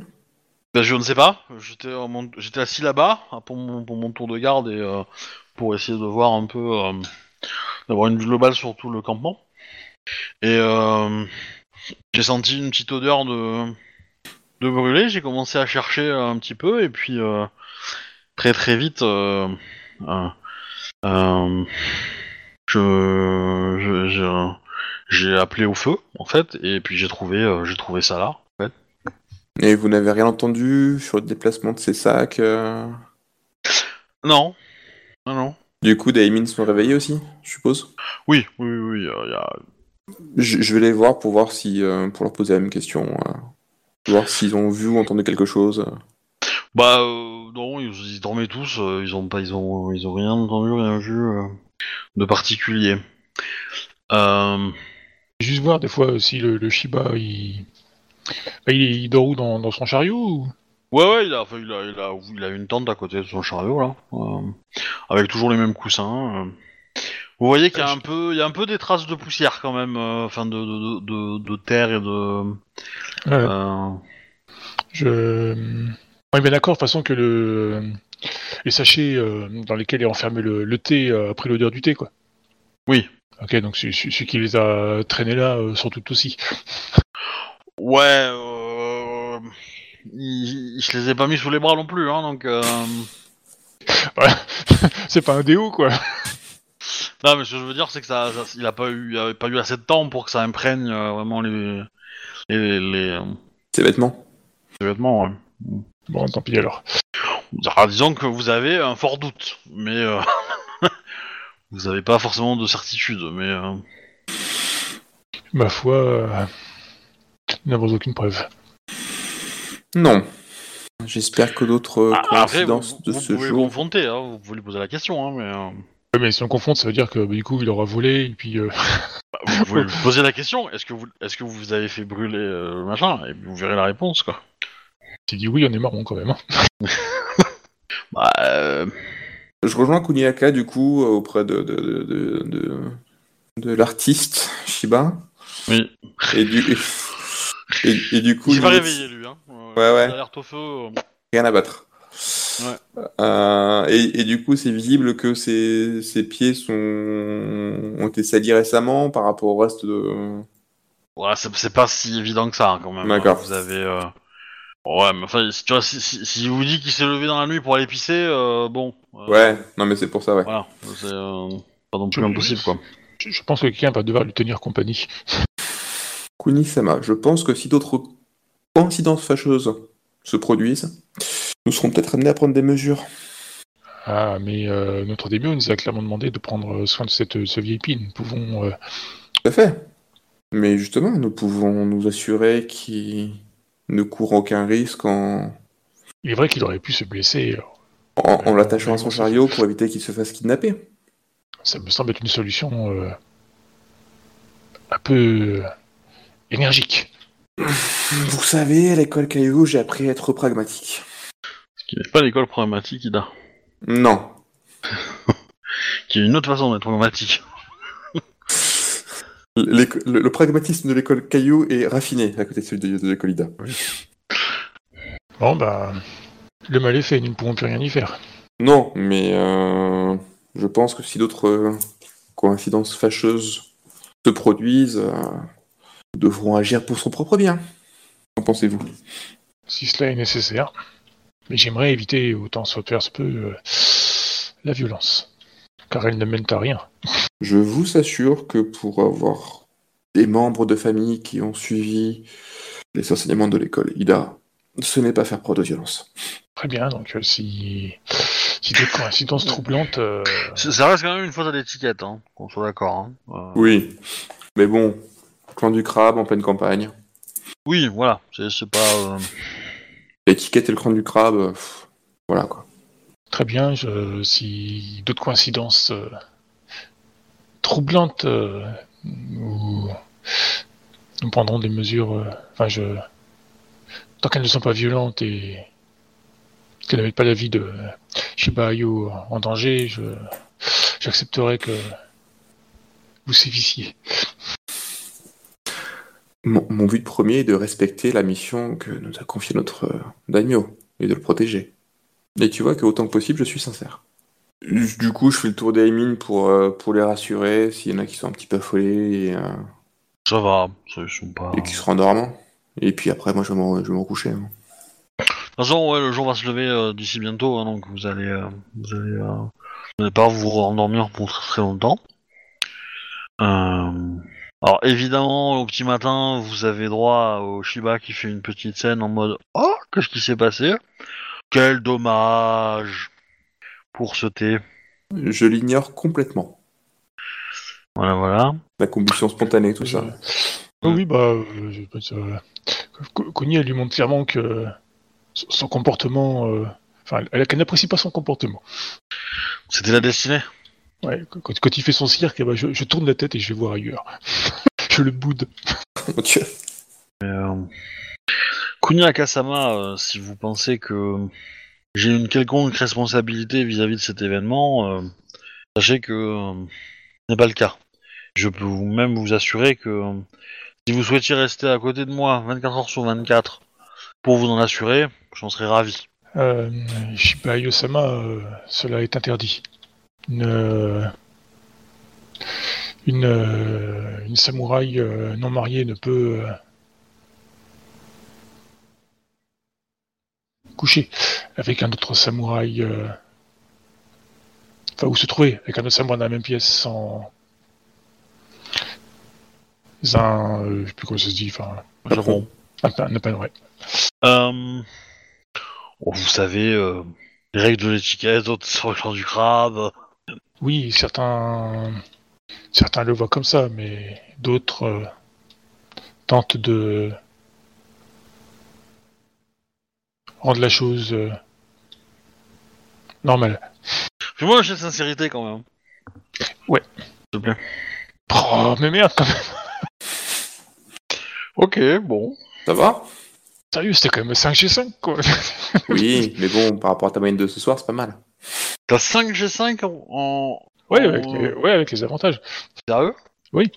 Ben, je ne sais pas. J'étais mon- j'étais assis là-bas hein, pour mon, pour mon tour de garde et euh, pour essayer de voir un peu, euh, d'avoir une vue globale sur tout le campement. Et euh, j'ai senti une petite odeur de de brûlé. J'ai commencé à chercher un petit peu et puis euh, très très vite, euh, je je- je- j'ai appelé au feu en fait et puis j'ai trouvé euh, j'ai trouvé ça là. En fait. Et vous n'avez rien entendu sur le déplacement de ces sacs euh? Non, non, non. Du coup, des mines sont réveillés aussi, je suppose? Oui, oui, oui, oui, euh, y a- je, je vais les voir pour voir si, euh, pour leur poser la même question, euh, voir s'ils ont vu ou entendu quelque chose. Bah euh, non, ils, ils dormaient tous, euh, ils ont pas, ils ont, ils ont rien entendu, rien vu euh, de particulier. Euh, Juste voir des fois si le, le Shiba il... Bah, il, il dort où dans, dans son chariot ou... ouais, ouais, il a, enfin, il a, il a, il a une tente à côté de son chariot là, euh, avec toujours les mêmes coussins. Euh. Vous voyez qu'il y a un peu, il y a un peu des traces de poussière quand même, euh, enfin de, de, de, de terre et de. Ouais, euh, Je. On est bien d'accord, de toute façon, que le... les sachets euh, dans lesquels est enfermé le, le thé euh, a pris l'odeur du thé, quoi. Oui. Ok, donc celui, celui qui les a traînés là euh, sont tout aussi. Ouais, euh, il, se les ai pas mis sous les bras non plus, hein, donc. Euh... C'est pas un déo, quoi. Non, mais ce que je veux dire, c'est que ça, ça- il a pas eu, il avait pas eu assez de temps pour que ça imprègne euh, vraiment les, les, les, euh, Ces vêtements. les vêtements. ouais. Bon, tant pis alors. Alors, disons que vous avez un fort doute, mais euh, vous avez pas forcément de certitude, mais euh, Ma foi, euh, nous n'avons aucune preuve. Non. J'espère que d'autres ah, après, vous, coïncidences de vous ce pouvez le jour. confronter, hein, vous pouvez lui poser la question, hein, mais euh, Ouais, mais si on confronte, ça veut dire que bah, du coup, il aura volé, et puis... euh, bah, vous pouvez lui poser la question. Est-ce que vous, est-ce que vous avez fait brûler euh, le machin Et puis vous verrez la réponse, quoi. S'il dit oui, on est marron quand même. hein. Bah, euh, Je rejoins Kuniaka du coup auprès de, de, de, de, de- de l'artiste Shiba. oui. Et du, et, et du coup, Il s'est pas lui- réveillé, lui. Hein. Ouais, ouais. L'alerte au feu. euh, rien à battre. Ouais. Euh, et, et du coup, c'est visible que ses, ses pieds sont, ont été salis récemment par rapport au reste de. Ouais, c'est pas si évident que ça, hein, quand même. D'accord. Vous avez. euh, Ouais, mais enfin, si, tu vois, si, si, si vous dit qu'il s'est levé dans la nuit pour aller pisser, euh, bon. euh, Ouais, non mais c'est pour ça, ouais. Voilà, c'est euh, pas non plus impossible, quoi. Je, je pense que quelqu'un va devoir lui tenir compagnie. Kunisama, je pense que si d'autres coïncidences fâcheuses se produisent, nous serons peut-être amenés à prendre des mesures. Ah, mais euh, notre début, on nous a clairement demandé de prendre soin de cette, ce VIP. Nous pouvons... euh, Tout à fait. Mais justement, nous pouvons nous assurer qu'il ne court aucun risque en, Il est vrai qu'il aurait pu se blesser. en, en l'attachant à son chariot pour éviter qu'il se fasse kidnapper. Ça me semble être une solution euh, un peu euh, énergique. Vous savez, à l'école Caillou, j'ai appris à être pragmatique. Qui n'est pas l'école problématique, Ida. Non. Qui est une autre façon d'être problématique. L'éco- Le, le pragmatisme de l'école Caillou est raffiné à côté de celui de, de l'école Ida. Bon, bah, le mal est fait, nous ne pourrons plus rien y faire. Non, mais euh, je pense que si d'autres euh, coïncidences fâcheuses se produisent, euh, nous devrons agir pour son propre bien. Qu'en pensez-vous? Si cela est nécessaire. Mais j'aimerais éviter autant soit faire se peut euh, la violence. Car elle ne mène à rien. Je vous assure que pour avoir des membres de famille qui ont suivi les enseignements de l'école Ida, ce n'est pas faire preuve de violence. Très bien, donc euh, si, si des coïncidences troublantes. euh, Ça ça reste quand même une faute à l'étiquette, hein, qu'on soit d'accord. Hein. Euh, Oui, mais bon, clan du crabe en pleine campagne. oui, voilà, c'est c'est pas... L'étiquette et le clan du crabe, euh, voilà quoi. Très bien, si d'autres coïncidences euh, troublantes, euh, nous, nous prendrons des mesures. Enfin, je. Tant qu'elles ne sont pas violentes et qu'elles ne mettent pas la vie de Shiba Inu en danger, j'accepterai que vous sévissiez. Mon, mon but premier est de respecter la mission que nous a confiée notre euh, daimyo et de le protéger. Et tu vois que autant que possible, je suis sincère. Du coup, je fais le tour des mines pour, euh, pour les rassurer s'il y en a qui sont un petit peu affolés et, euh, Ça va, ça, ils sont pas... et qui se rendorment. Et puis après, moi, je vais me, je vais me recoucher. hein. De toute façon, ouais, le jour va se lever euh, d'ici bientôt, hein, donc vous allez, euh, vous allez, euh, vous n'allez pas vous rendormir pour très, très longtemps. Euh, Alors évidemment, au petit matin, vous avez droit au Shiba qui fait une petite scène en mode Oh, qu'est-ce qui s'est passé? Quel dommage pour ce thé. Je l'ignore complètement. Voilà, voilà. La combustion spontanée, tout ça. Oh oui, bah, euh, Connie, elle lui montre clairement que son son comportement. euh, Enfin, elle, elle n'apprécie pas son comportement. C'était la destinée. Ouais, quand, quand il fait son cirque, eh ben, je, je tourne la tête et je vais voir ailleurs. je le boude. Mon Dieu. Euh... Kunia Kasama, euh, si vous pensez que j'ai une quelconque responsabilité vis-à-vis de cet événement, euh, sachez que euh, ce n'est pas le cas. Je peux vous même vous assurer que si vous souhaitiez rester à côté de moi 24 heures sur 24 pour vous en assurer, j'en serais ravi. Euh, Shiba euh, cela est interdit. Une, euh, une, euh, une samouraï euh, non mariée ne peut coucher avec un autre samouraï. Enfin, ou se trouver avec un autre samouraï dans la même pièce sans. Un. euh, je sais plus comment ça se dit. Enfin. Japon. Un, un, un- ouais. Euh, bon, vous savez, euh, les règles de l'étiquette, d'autres sur le clan du crabe. Oui, certains, certains le voient comme ça, mais d'autres euh, tentent de rendre la chose euh, normale. Fais-moi un de sincérité quand même. Ouais. S'il te plaît. Oh, mais merde, quand même. Ok, bon. Ça va Sérieux, c'était quand même 5G5, quoi. Oui, mais bon, par rapport à ta moyenne de ce soir, c'est pas mal. T'as 5 G5 en... en... ouais, avec les, ouais, avec les avantages. Sérieux? Oui.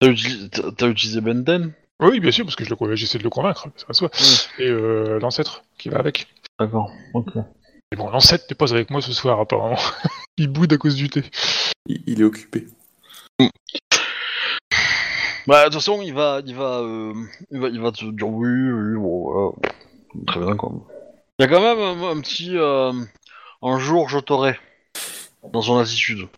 T'as utilisé, utilisé Benten Oui, bien sûr, parce que j'essaie de le convaincre, ça va soi. Oui. Et euh, l'ancêtre qui va avec. D'accord, ok. Mais bon, l'ancêtre n'est pas avec moi ce soir, apparemment. Il boude à cause du thé. Il, il est occupé. Bah, de toute façon, il va, il va, euh, il va, il va te dire oui, oui, bon, voilà. Très bien, quoi. Il y a quand même un, un petit, euh, un jour, je t'aurai dans son attitude.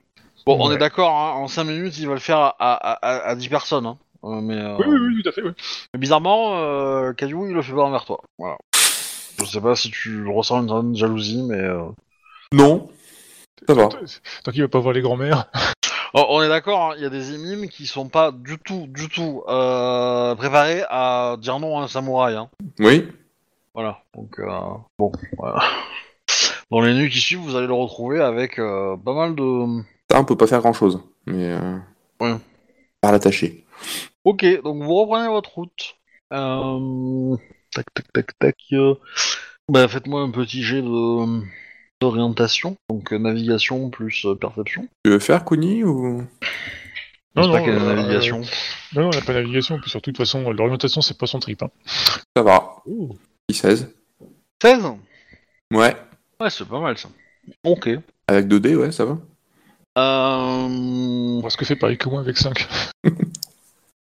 Bon, on Ouais. est d'accord, hein, en 5 minutes, il va le faire à, à, à, à 10 personnes, hein. Euh, mais, euh, Oui, oui, oui, tout à fait, oui. mais bizarrement, euh, Caillou, il le fait pas envers toi. Voilà. Je sais pas si tu ressens une certaine jalousie, mais... euh, Non, ça va. Tant qu'il va pas voir les grands-mères. Oh, on est d'accord, hein, il y a des émimes qui sont pas du tout, du tout euh, préparés à dire non à un samouraï. Hein. Oui. Voilà, donc euh, bon, voilà. Dans les nuits qui suivent, vous allez le retrouver avec euh, pas mal de... Ça, on peut pas faire grand chose. Mais. Euh... Ouais. Par l'attacher. Ok, donc vous reprenez votre route. Euh... Tac, tac, tac, tac. euh. Bah, faites-moi un petit jet de d'orientation, donc euh, navigation plus euh, perception. Tu veux faire Kuni ou? Je sais Non, pas non, quelle euh, navigation. Non, on n'a pas de navigation, puis surtout, de toute façon, l'orientation, c'est pas son trip. Hein. Ça va. 16. 16 Ouais. Ouais, c'est pas mal ça. Ok. Avec 2D, ouais, ça va. Euh... On voit ce que fait Paris Commun avec 5.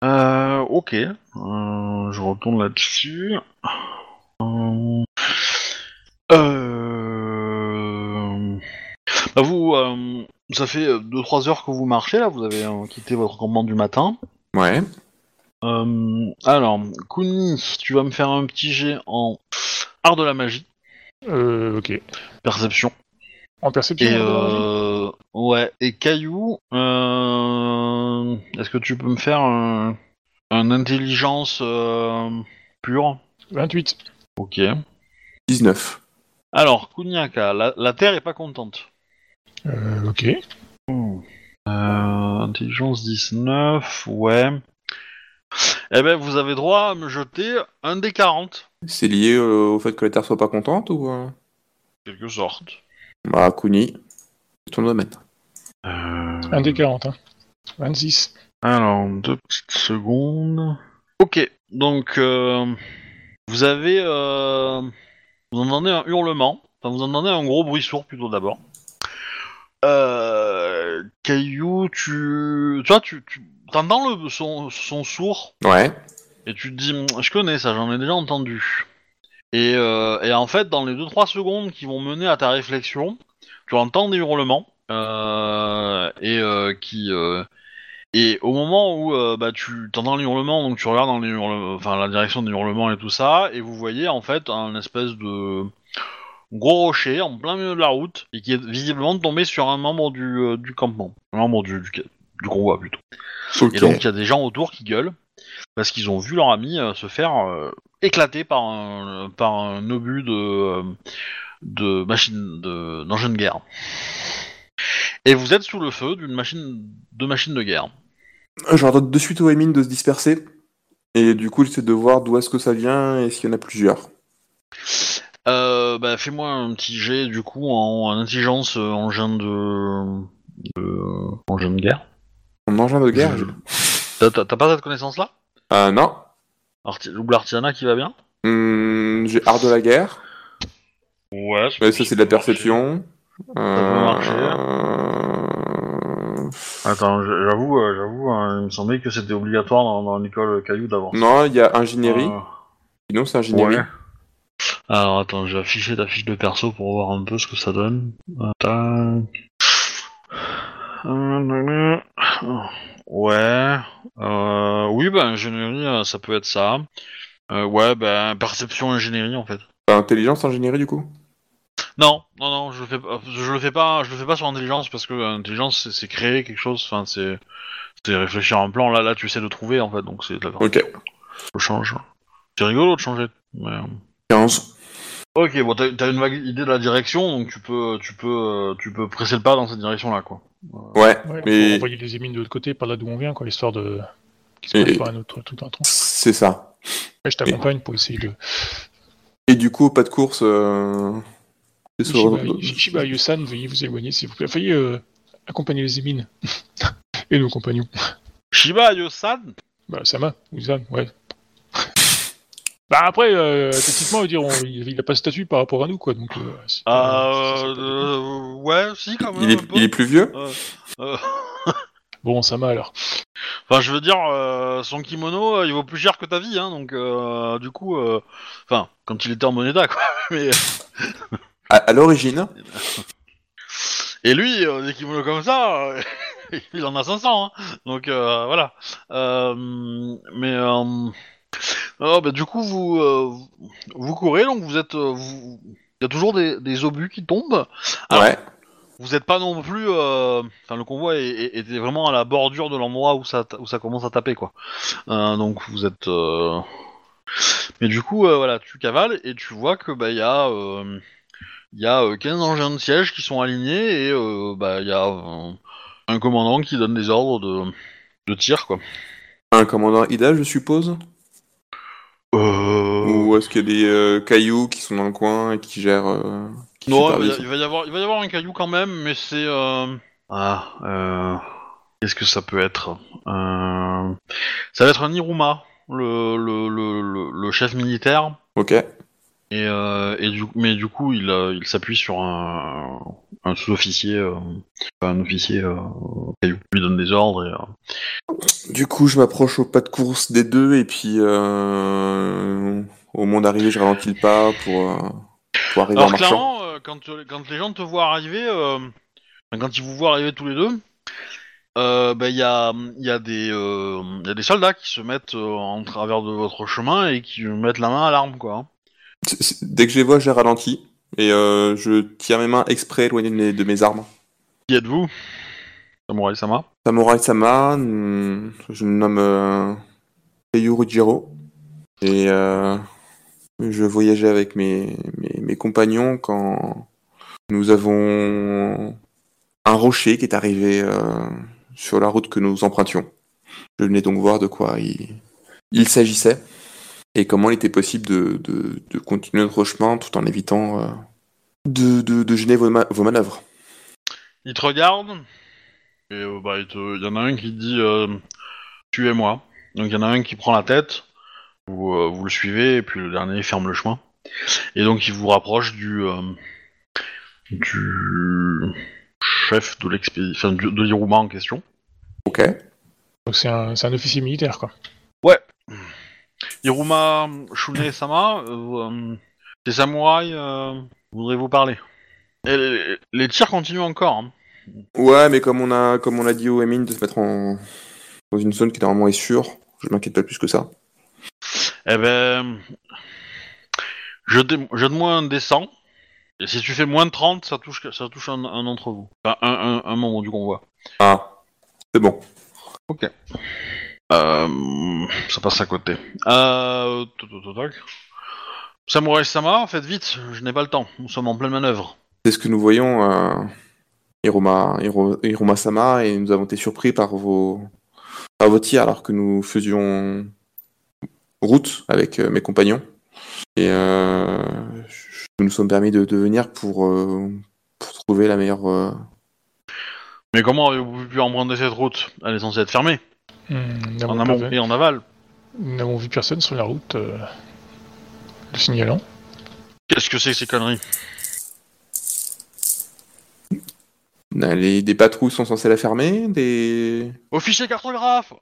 Euh, ok. Euh, je retourne là-dessus. Euh... euh, bah, vous, euh, ça fait 2-3 heures que vous marchez là, vous avez euh, quitté votre campement du matin. Ouais. Euh, alors, Kuni, tu vas me faire un petit jet en art de la magie, Euh, ok. perception. En perception Et euh, ouais, et Caillou, euh, est-ce que tu peux me faire un, un intelligence euh, pure? 28. Ok. 19. Alors, Kuniaka, la, la Terre est pas contente. Euh, ok. Euh, intelligence 19, ouais. Eh ben, vous avez droit à me jeter un des 40, C'est lié euh, au fait que la Terre soit pas contente ou. euh? Quelque sorte. Bah, Kuni. C'est ton domaine. Euh, Un des 40, hein. 26. Alors, deux petites secondes. Ok, donc euh, vous avez, euh, vous entendez un hurlement. Enfin, vous entendez un gros bruit sourd plutôt d'abord. Euh, Caillou, tu, tu vois, tu, tu entends le son, son sourd? Ouais. Et tu te dis, Hum, je connais ça, j'en ai déjà entendu. Et, euh, et en fait, dans les 2-3 secondes qui vont mener à ta réflexion, tu entends des hurlements euh, et euh, qui et au moment où bah, tu entends les hurlements, donc tu regardes dans les enfin la direction des hurlements et tout ça, et vous voyez en fait un espèce de gros rocher en plein milieu de la route et qui est visiblement tombé sur un membre du, du campement, un membre du, du, du convoi plutôt. Et donc il y a des gens autour qui gueulent parce qu'ils ont vu leur ami euh, se faire euh, éclater par un, par un obus de, euh, de machine de d'engin de guerre. Et vous êtes sous le feu d'une machine de machine de guerre. Je leur donne de suite au Emin de se disperser. Et du coup, j'essaie de voir d'où est-ce que ça vient et s'il y en a plusieurs. Euh, bah, fais-moi un petit jet du coup en, en intelligence engin de, de engin de guerre. En engin de guerre je- T'as pas cette connaissance là Ah non. Ou l'artisanat qui va bien? Hum, J'ai art de la guerre. Ouais. Ouais, ça, c'est de la perception. marcher. Euh... Attends, j'avoue, euh, j'avoue, hein, il me semblait que c'était obligatoire dans, dans l'école Caillou d'avance. Non, il y a ingénierie. Euh, Sinon, c'est ingénierie. ouais. Alors attends, je vais afficher ta fiche de perso pour voir un peu ce que ça donne. Euh, tac. Ouais. Euh, oui, bah ingénierie, euh, ça peut être ça. Euh, ouais, bah perception ingénierie en fait. Enfin, intelligence, ingénierie, du coup Non, non, non, je le fais pas. Je le fais pas. Je le fais pas sur intelligence parce que intelligence, c'est- créer quelque chose. Enfin, c'est c'est réfléchir un plan. Là, là, tu essaies de trouver en fait. Donc c'est. Ok. Je change. C'est rigolo de changer. mais, euh, 15. Ok, bon, t'as t'as une vague idée de la direction, donc tu peux, tu peux, euh, tu peux presser le pas dans cette direction-là, quoi. Ouais, Ouais, mais envoyer les émines de l'autre côté, par là d'où on vient, quoi, histoire de. Qu'ils se Et- pas un autre tout un tronc. c'est ça. Ouais, je t'accompagne pour essayer de. Et du coup, pas de course. Euh... c'est sur- Yusan, veuillez vous éloigner, s'il vous plaît. Veuillez euh, accompagner les émines. Et nos compagnons. Shiba Yosan Bah, Sama, ou Zan, ouais. Bah, après, euh, techniquement, dire, on- il il a pas de statut par rapport à nous, quoi, donc. Euh, c'est pas- euh, c'est- c'est pas- euh, Ouais, si, quand même. il, est, un peu. il est plus vieux? Euh, euh, Bon, Sama, alors. Enfin, je veux dire, euh, son kimono, euh, il vaut plus cher que ta vie, hein, donc euh, du coup, euh, enfin, quand il était en monnaie quoi. Mais À, à l'origine, et lui, euh, des kimonos comme ça, euh, il en a 500, hein. Donc euh, voilà. Euh, mais euh, oh, bah, du coup, vous euh, vous courez, donc vous êtes, euh, vous- il y a toujours des, des obus qui tombent. Alors, ouais. vous êtes pas non plus. euh, Enfin, le convoi est- est- était vraiment à la bordure de l'endroit où ça, ta- où ça commence à taper, quoi. Euh, donc vous êtes. euh, Mais du coup, euh, voilà, tu cavales et tu vois que bah il y a. euh, Il y a euh, 15 engins de siège qui sont alignés et euh, bah il y a euh, un commandant qui donne des ordres de, de tir, quoi. Un commandant Ida, je suppose? Euh... Ou est-ce qu'il y a des euh, cailloux qui sont dans le coin et qui gèrent. euh, qui Non, il va, y- supervisent il va y avoir, il va y avoir un caillou quand même, mais c'est. euh, Ah, euh... qu'est-ce que ça peut être Euh, Ça va être un Iruma, le, le, le, le, le chef militaire, Ok. Et, euh, et du, mais du coup, il, euh, il s'appuie sur un, un sous-officier, euh, un officier euh, caillou, lui donne des ordres. Et, euh, Du coup, je m'approche au pas de course des deux et puis euh, au moment d'arriver, je ralentis le pas pour, euh, pour arriver en Alors marchant. clairement, euh, quand, quand les gens te voient arriver, euh, quand ils vous voient arriver tous les deux, euh, bah, il y, a, il y, a des, euh, il y a des soldats qui se mettent euh, en travers de votre chemin et qui mettent la main à l'arme, quoi. Dès que je les vois, je les ralentis et euh, je tiens mes mains exprès éloignées de mes, de mes armes. Qui êtes-vous? Samurai Sama Samurai Sama, hmm, je me nomme euh, et euh, je voyageais avec mes, mes, mes compagnons quand nous avons un rocher qui est arrivé euh, sur la route que nous empruntions. Je venais donc voir de quoi il, il s'agissait et comment il était possible de, de, de continuer notre chemin tout en évitant euh, de, de, de gêner vos, ma- vos manœuvres? Il te regarde et euh, bah, il, te- y en a un qui dit euh, tuez-moi. Donc il y en a un qui prend la tête, vous, euh, vous le suivez et puis le dernier ferme le chemin. Et donc il vous rapproche du euh, du chef de l'expédition, enfin, du- de l'Iruma en question. Ok. Donc c'est un, c'est un officier militaire, quoi. Iruma Shune Sama, euh, euh, les samouraïs euh, voudraient vous parler? Et les, les tirs continuent encore. hein. Ouais, mais comme on a, comme on a dit au Emin de se mettre en, dans une zone qui normalement est sûre, je m'inquiète pas plus que ça. Eh ben, jetez- jette-moi un descend. Et si tu fais moins de 30, ça touche, ça touche un, un d'entre vous. Enfin, un, un, un membre du convoi. Ah, c'est bon. Euh, ça passe à côté. Euh. Samurai Sama, faites vite, je n'ai pas le temps. Nous sommes en pleine manœuvre. C'est ce que nous voyons, euh, Hiro- Sama, et nous avons été surpris par vos, par vos tirs alors que nous faisions route avec euh, mes compagnons. Et euh, nous nous sommes permis de, de venir pour, euh, pour trouver la meilleure. Mais comment avez-vous pu emprunter cette route? Elle est censée être fermée, Hmm, nous en amont et en aval. nous n'avons vu personne sur la route euh, le signalant. Qu'est-ce que c'est que ces conneries? Les, des patrouilles sont censées la fermer, des. Officier cartographe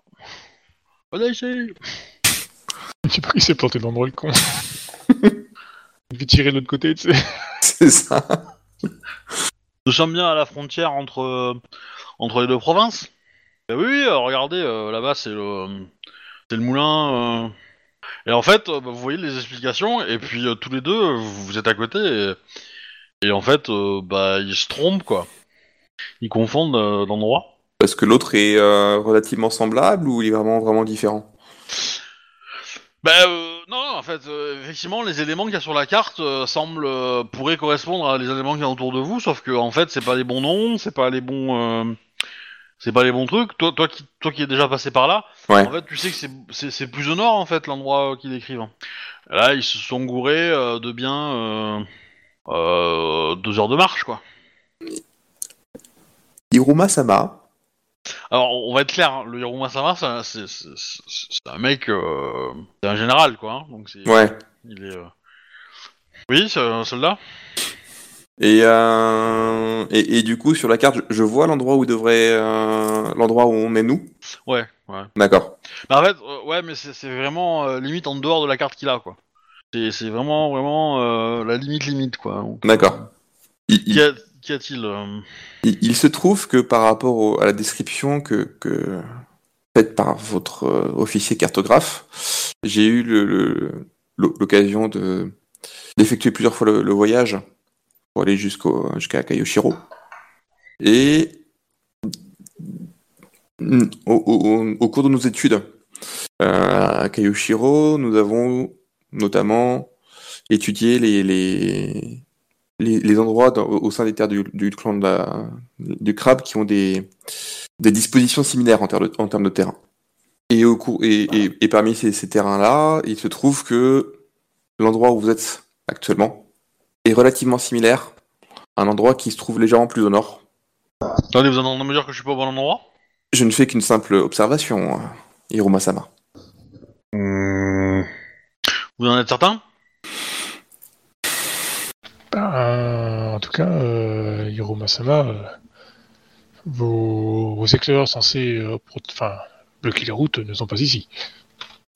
Venez ici Je sais pas qui s'est planté dans le con. Il fait tirer de l'autre côté, tu sais. C'est ça. Nous sommes bien à la frontière entre, euh, entre les deux provinces. Ben oui, oui, euh, regardez, euh, là-bas c'est le, c'est le moulin. euh. Et en fait, euh, bah, vous voyez les explications, et puis euh, tous les deux, euh, vous, vous êtes à côté, et, et en fait, euh, bah, ils se trompent, quoi. Ils confondent euh, d'endroit. Parce que l'autre est euh, relativement semblable ou il est vraiment, vraiment différent? Ben euh, non, en fait, euh, effectivement, les éléments qu'il y a sur la carte euh, semblent euh, pourraient correspondre à les éléments qu'il y a autour de vous, sauf que en fait, c'est pas les bons noms, c'est pas les bons, euh, c'est pas les bons trucs. Toi, toi qui, toi qui es déjà passé par là, Ouais. en fait, tu sais que c'est- c'est c'est plus au nord en fait l'endroit qu'ils décrivent. Là, ils se sont gourés euh, de bien euh, euh, deux heures de marche, quoi. Hiruma Sama, Alors, on va être clair, hein, le Hiruma Sama, c'est un- c'est c'est- c'est- c'est un mec, euh, c'est un général, quoi. hein, donc c'est, ouais. il est. euh, Oui, c'est un soldat? Et, euh, et, et du coup, sur la carte, je, vois l'endroit où devrait, euh, l'endroit où on est nous. Ouais, ouais. D'accord. Bah, en fait, euh, ouais, mais c'est vraiment limite en dehors de la carte qu'il a, quoi. C'est vraiment, vraiment la limite limite, quoi. D'accord. Qu'y a-t-il il- il se trouve que par rapport au- à la description que, que faite par votre officier cartographe, j'ai eu le- le- l'occasion de d'effectuer plusieurs fois le, le voyage pour aller jusqu'à Kayoshiro. Et au, cours de nos études euh, à Kayoshiro, nous avons notamment étudié les, les, les, endroits au sein des terres du, clan du crabe qui ont des, des dispositions similaires en termes de, en termes de terrain. Et, au cours, et, et, et parmi ces, ces terrains-là, il se trouve que l'endroit où vous êtes actuellement est relativement similaire à un endroit qui se trouve légèrement plus au nord. Attendez, vous êtes en train de me dire que je suis pas au bon endroit? Je ne fais qu'une simple observation, euh, Hiruma-sama. Hmm. Vous en êtes certain? Ben, en tout cas, euh, Hiroma-sama, euh, vos, vos éclaireurs censés euh, enfin, bloquer les routes ne sont pas ici.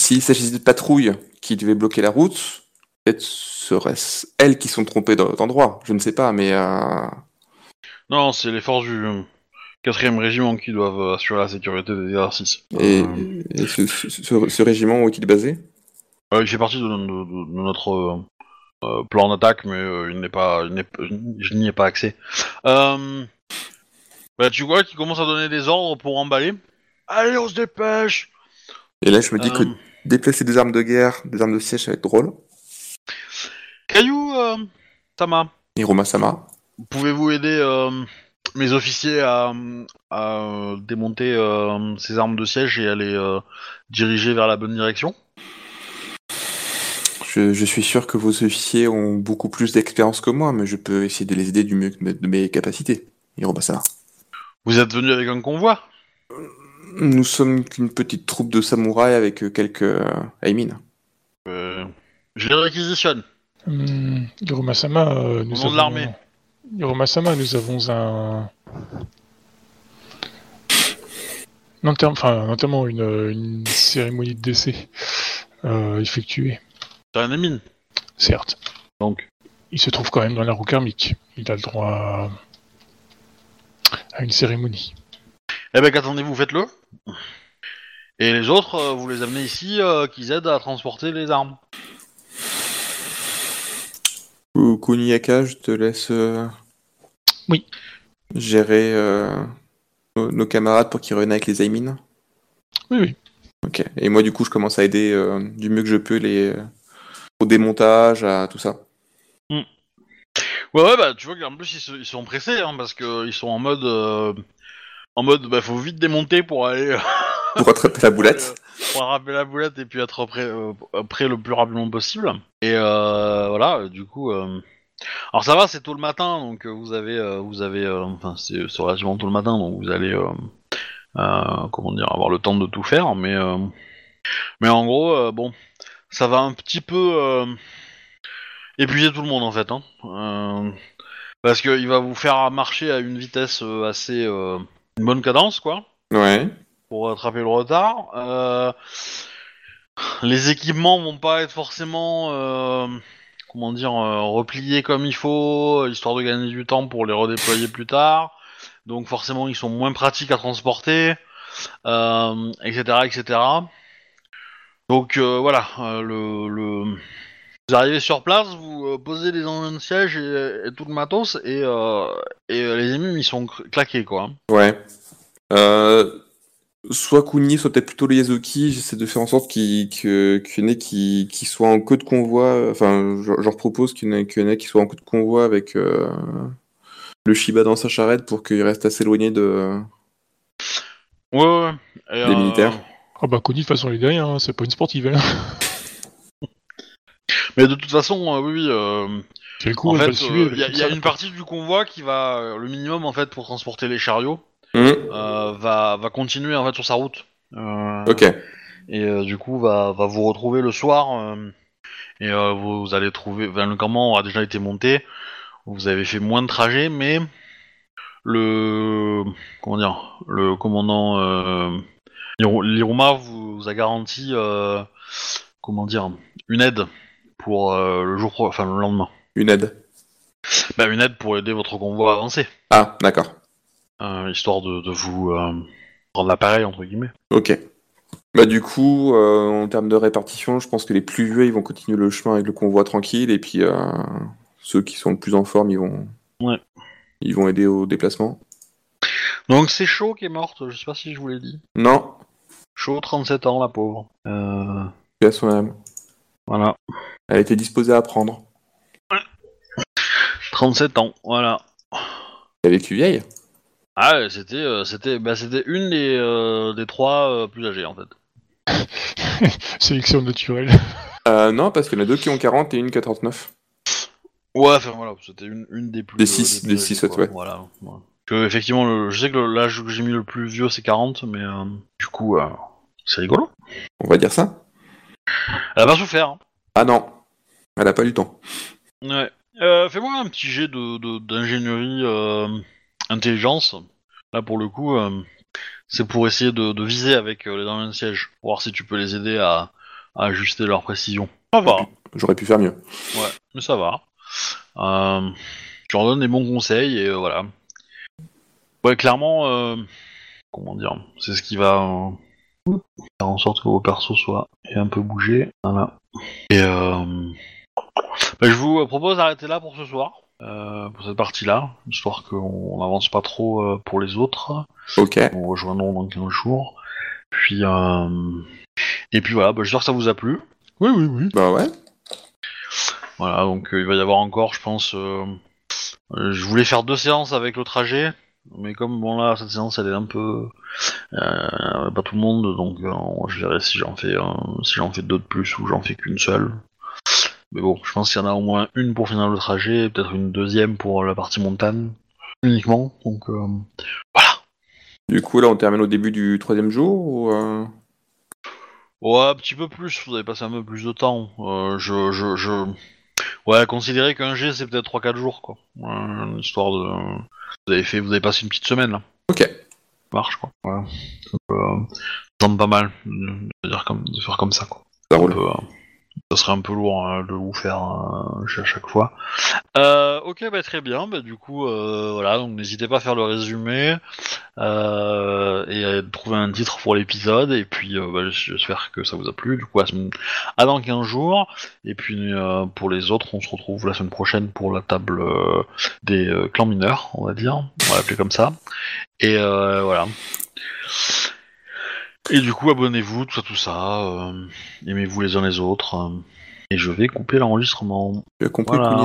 S'il s'agissait de patrouilles qui devaient bloquer la route, peut-être serait-ce elles qui sont trompées d'en- d'endroit. Je ne sais pas, mais euh, Non, c'est les forces du 4ème régiment qui doivent assurer la sécurité des exercices. et, Euh, et ce, ce- ce- ce régiment où est-il basé? Euh, il fait partie de, de- de- de notre euh, euh, plan d'attaque, mais euh, il n'est pas, il je n'y ai pas accès. Euh, bah, tu vois qu'il commence à donner des ordres pour emballer. Allez, on se dépêche Et là, je me dis que Euh, déplacer des armes de guerre, des armes de siège, ça va être drôle. Caillou, euh, Tama, Hiruma-sama. pouvez-vous aider euh, mes officiers à, à, démonter euh, ces armes de siège et à les euh, diriger vers la bonne direction? Je, je suis sûr que vos officiers ont beaucoup plus d'expérience que moi, mais je peux essayer de les aider du mieux que mes- de mes capacités. Hiruma-sama. Vous êtes venu avec un convoi? Nous sommes qu'une petite troupe de samouraïs avec euh, quelques euh, Aimin. Euh, Je les réquisitionne. Hum, Hiroma-sama, euh, nous nom de avons... l'armée. Hiroma-sama, nous avons un... Enfin, notamment une, une cérémonie de décès euh, effectuée, T'as un mine. certes. Donc, Il se trouve quand même dans la roue karmique. Il a le droit à, à une cérémonie. eh ben qu'attendez-vous, faites-le. Et les autres, euh, vous les amenez ici, euh, qu'ils aident à transporter les armes. Kuniaka, je te laisse euh, Oui. gérer euh, nos, nos camarades pour qu'ils reviennent avec les Aimin. Oui, oui. Ok. Et moi, du coup, je commence à aider euh, du mieux que je peux les euh, au démontage, à tout ça. Ouais, ouais, bah tu vois qu'en plus ils, se- ils sont pressés, hein, parce que ils sont en mode, euh, en mode, bah faut vite démonter pour aller Pour rattraper la boulette. pour rattraper la boulette et puis être prêt, euh, le plus rapidement possible. Et euh, voilà, euh, du coup. Alors ça va, c'est tôt le matin, donc vous avez, euh, vous avez, euh, enfin c'est relativement tôt le matin, donc vous allez, comment dire, avoir le temps de tout faire, mais, mais en gros, bon, ça va un petit peu épuiser tout le monde en fait, hein, parce qu'il va vous faire marcher à une vitesse assez, une bonne cadence, quoi Ouais. Pour rattraper le retard. Euh, les équipements vont pas être forcément, euh, comment dire, euh, repliés comme il faut, histoire de gagner du temps pour les redéployer plus tard. Donc forcément, ils sont moins pratiques à transporter, etc., etc. Donc voilà, vous arrivez sur place, vous posez les engins de siège et, tout le matos, et, les émules ils sont claqués quoi. Ouais. Euh, soit Kuni, soit peut-être plutôt le Yazuki, j'essaie de faire en sorte qu'il que- qu'il y en ait qui, qui soient en queue de convoi. Enfin, je, je leur propose qu'il y en ait, qu'il y en ait qui soient en queue de convoi avec euh, le Shiba dans sa charrette pour qu'il reste assez éloigné de. Ouais, ouais. Et, Les euh, militaires. Ah bah Connie de toute façon est derrière, hein, c'est pas une sportive. Hein. Mais de toute façon, euh, oui, oui. euh, C'est le coup, en fait, suivre, euh, il y a, il y une partie du convoi qui va, euh, le minimum en fait pour transporter les chariots, Hum, euh, va, va continuer en fait sur sa route. Euh, Ok. Et euh, du coup, va, va vous retrouver le soir. et vous, allez trouver. enfin, le campement a déjà été monté. Vous avez fait moins de trajets, mais le comment dire, le commandant euh, Liru- Liruma vous a garanti euh, comment dire une aide pour euh, le jour, pro- enfin le lendemain. Une aide. Bah, une aide pour aider votre convoi à avancer, Ah, d'accord. Euh, histoire de, de vous euh, rendre l'appareil entre guillemets. Ok. Bah du coup, euh, en termes de répartition, je pense que les plus vieux, ils vont continuer le chemin avec le convoi tranquille, et puis euh, ceux qui sont le plus en forme, ils vont, Ouais. ils vont aider au déplacement. Donc c'est Chaud qui est morte, je sais pas si je vous l'ai dit. Non, Chaud, 37 ans, la pauvre. Euh, paix à son âme. voilà. Elle était disposée à apprendre. 37 ans, voilà. Elle a vécu vieille. Ah, ouais, c'était, euh, c'était, bah, c'était une des, euh, des trois euh, plus âgées en fait. Sélection naturelle. Euh, non, parce qu'il y en a deux qui ont 40 et une qui a 39. Ouais, enfin voilà, c'était une, une des plus. Des euh, six- plus des âgées, six, quoi. ouais. Voilà. voilà. Que, effectivement, le- je sais que l'âge que j'ai mis le plus vieux c'est 40, mais euh, du coup, euh, c'est rigolo. On va dire ça Elle a pas souffert. hein. Ah non, elle a pas eu le temps. Ouais. Euh, Fais-moi un petit jet de, de- d'ingénierie euh, intelligence. Là, pour le coup, euh, c'est pour essayer de, de viser avec euh, les dans le siège. Voir si tu peux les aider à, à ajuster leur précision. Ça va. J'aurais pu faire mieux. Ouais, mais ça va. Euh, tu leur donnes des bons conseils et euh, voilà. Ouais, clairement, euh, comment dire, c'est ce qui va faire en sorte que vos persos soient un peu bougé. Voilà. Et bah, je vous propose d'arrêter là pour ce soir, euh, pour cette partie-là, histoire qu'on n'avance pas trop euh, pour les autres. Ok. On rejoindra dans 15 jours. Puis, euh, et puis voilà, bah, j'espère que ça vous a plu. Oui, oui, oui. Bah ouais. Voilà, donc euh, il va y avoir encore, je pense. je voulais faire deux séances avec le trajet, mais comme bon là, cette séance elle est un peu. Euh, pas tout le monde, donc euh, je verrai si j'en fais, euh, si j'en fais deux de plus ou j'en fais qu'une seule. Mais bon, je pense qu'il y en a au moins une pour finir le trajet, et peut-être une deuxième pour la partie montagne uniquement. Donc euh, voilà. Du coup, là, on termine au début du troisième jour ou euh, Ouais, un petit peu plus, vous avez passé un peu plus de temps. Euh, je, je, je... Ouais, considérez qu'un G c'est peut-être 3-4 jours, quoi. Histoire de. Vous avez fait, vous avez passé une petite semaine là. Ok. Ça marche, quoi. Euh, ça semble pas mal de, de dire comme, de faire comme ça, quoi. Ça roule. peu, ça serait un peu lourd euh, de vous faire à chaque fois. Euh, ok, bah très bien. Bah, du coup, euh, voilà. Donc n'hésitez pas à faire le résumé euh, et à trouver un titre pour l'épisode. Et puis, bah, j'espère que ça vous a plu. Du coup, à, à dans 15 jours. Et puis pour les autres, on se retrouve la semaine prochaine pour la table des clans mineurs, on va dire. On va l'appeler comme ça. Et voilà. Et du coup, abonnez-vous, tout ça, tout ça. euh, Aimez-vous les uns les autres. euh, et je vais couper l'enregistrement. Tu as compris, Voilà.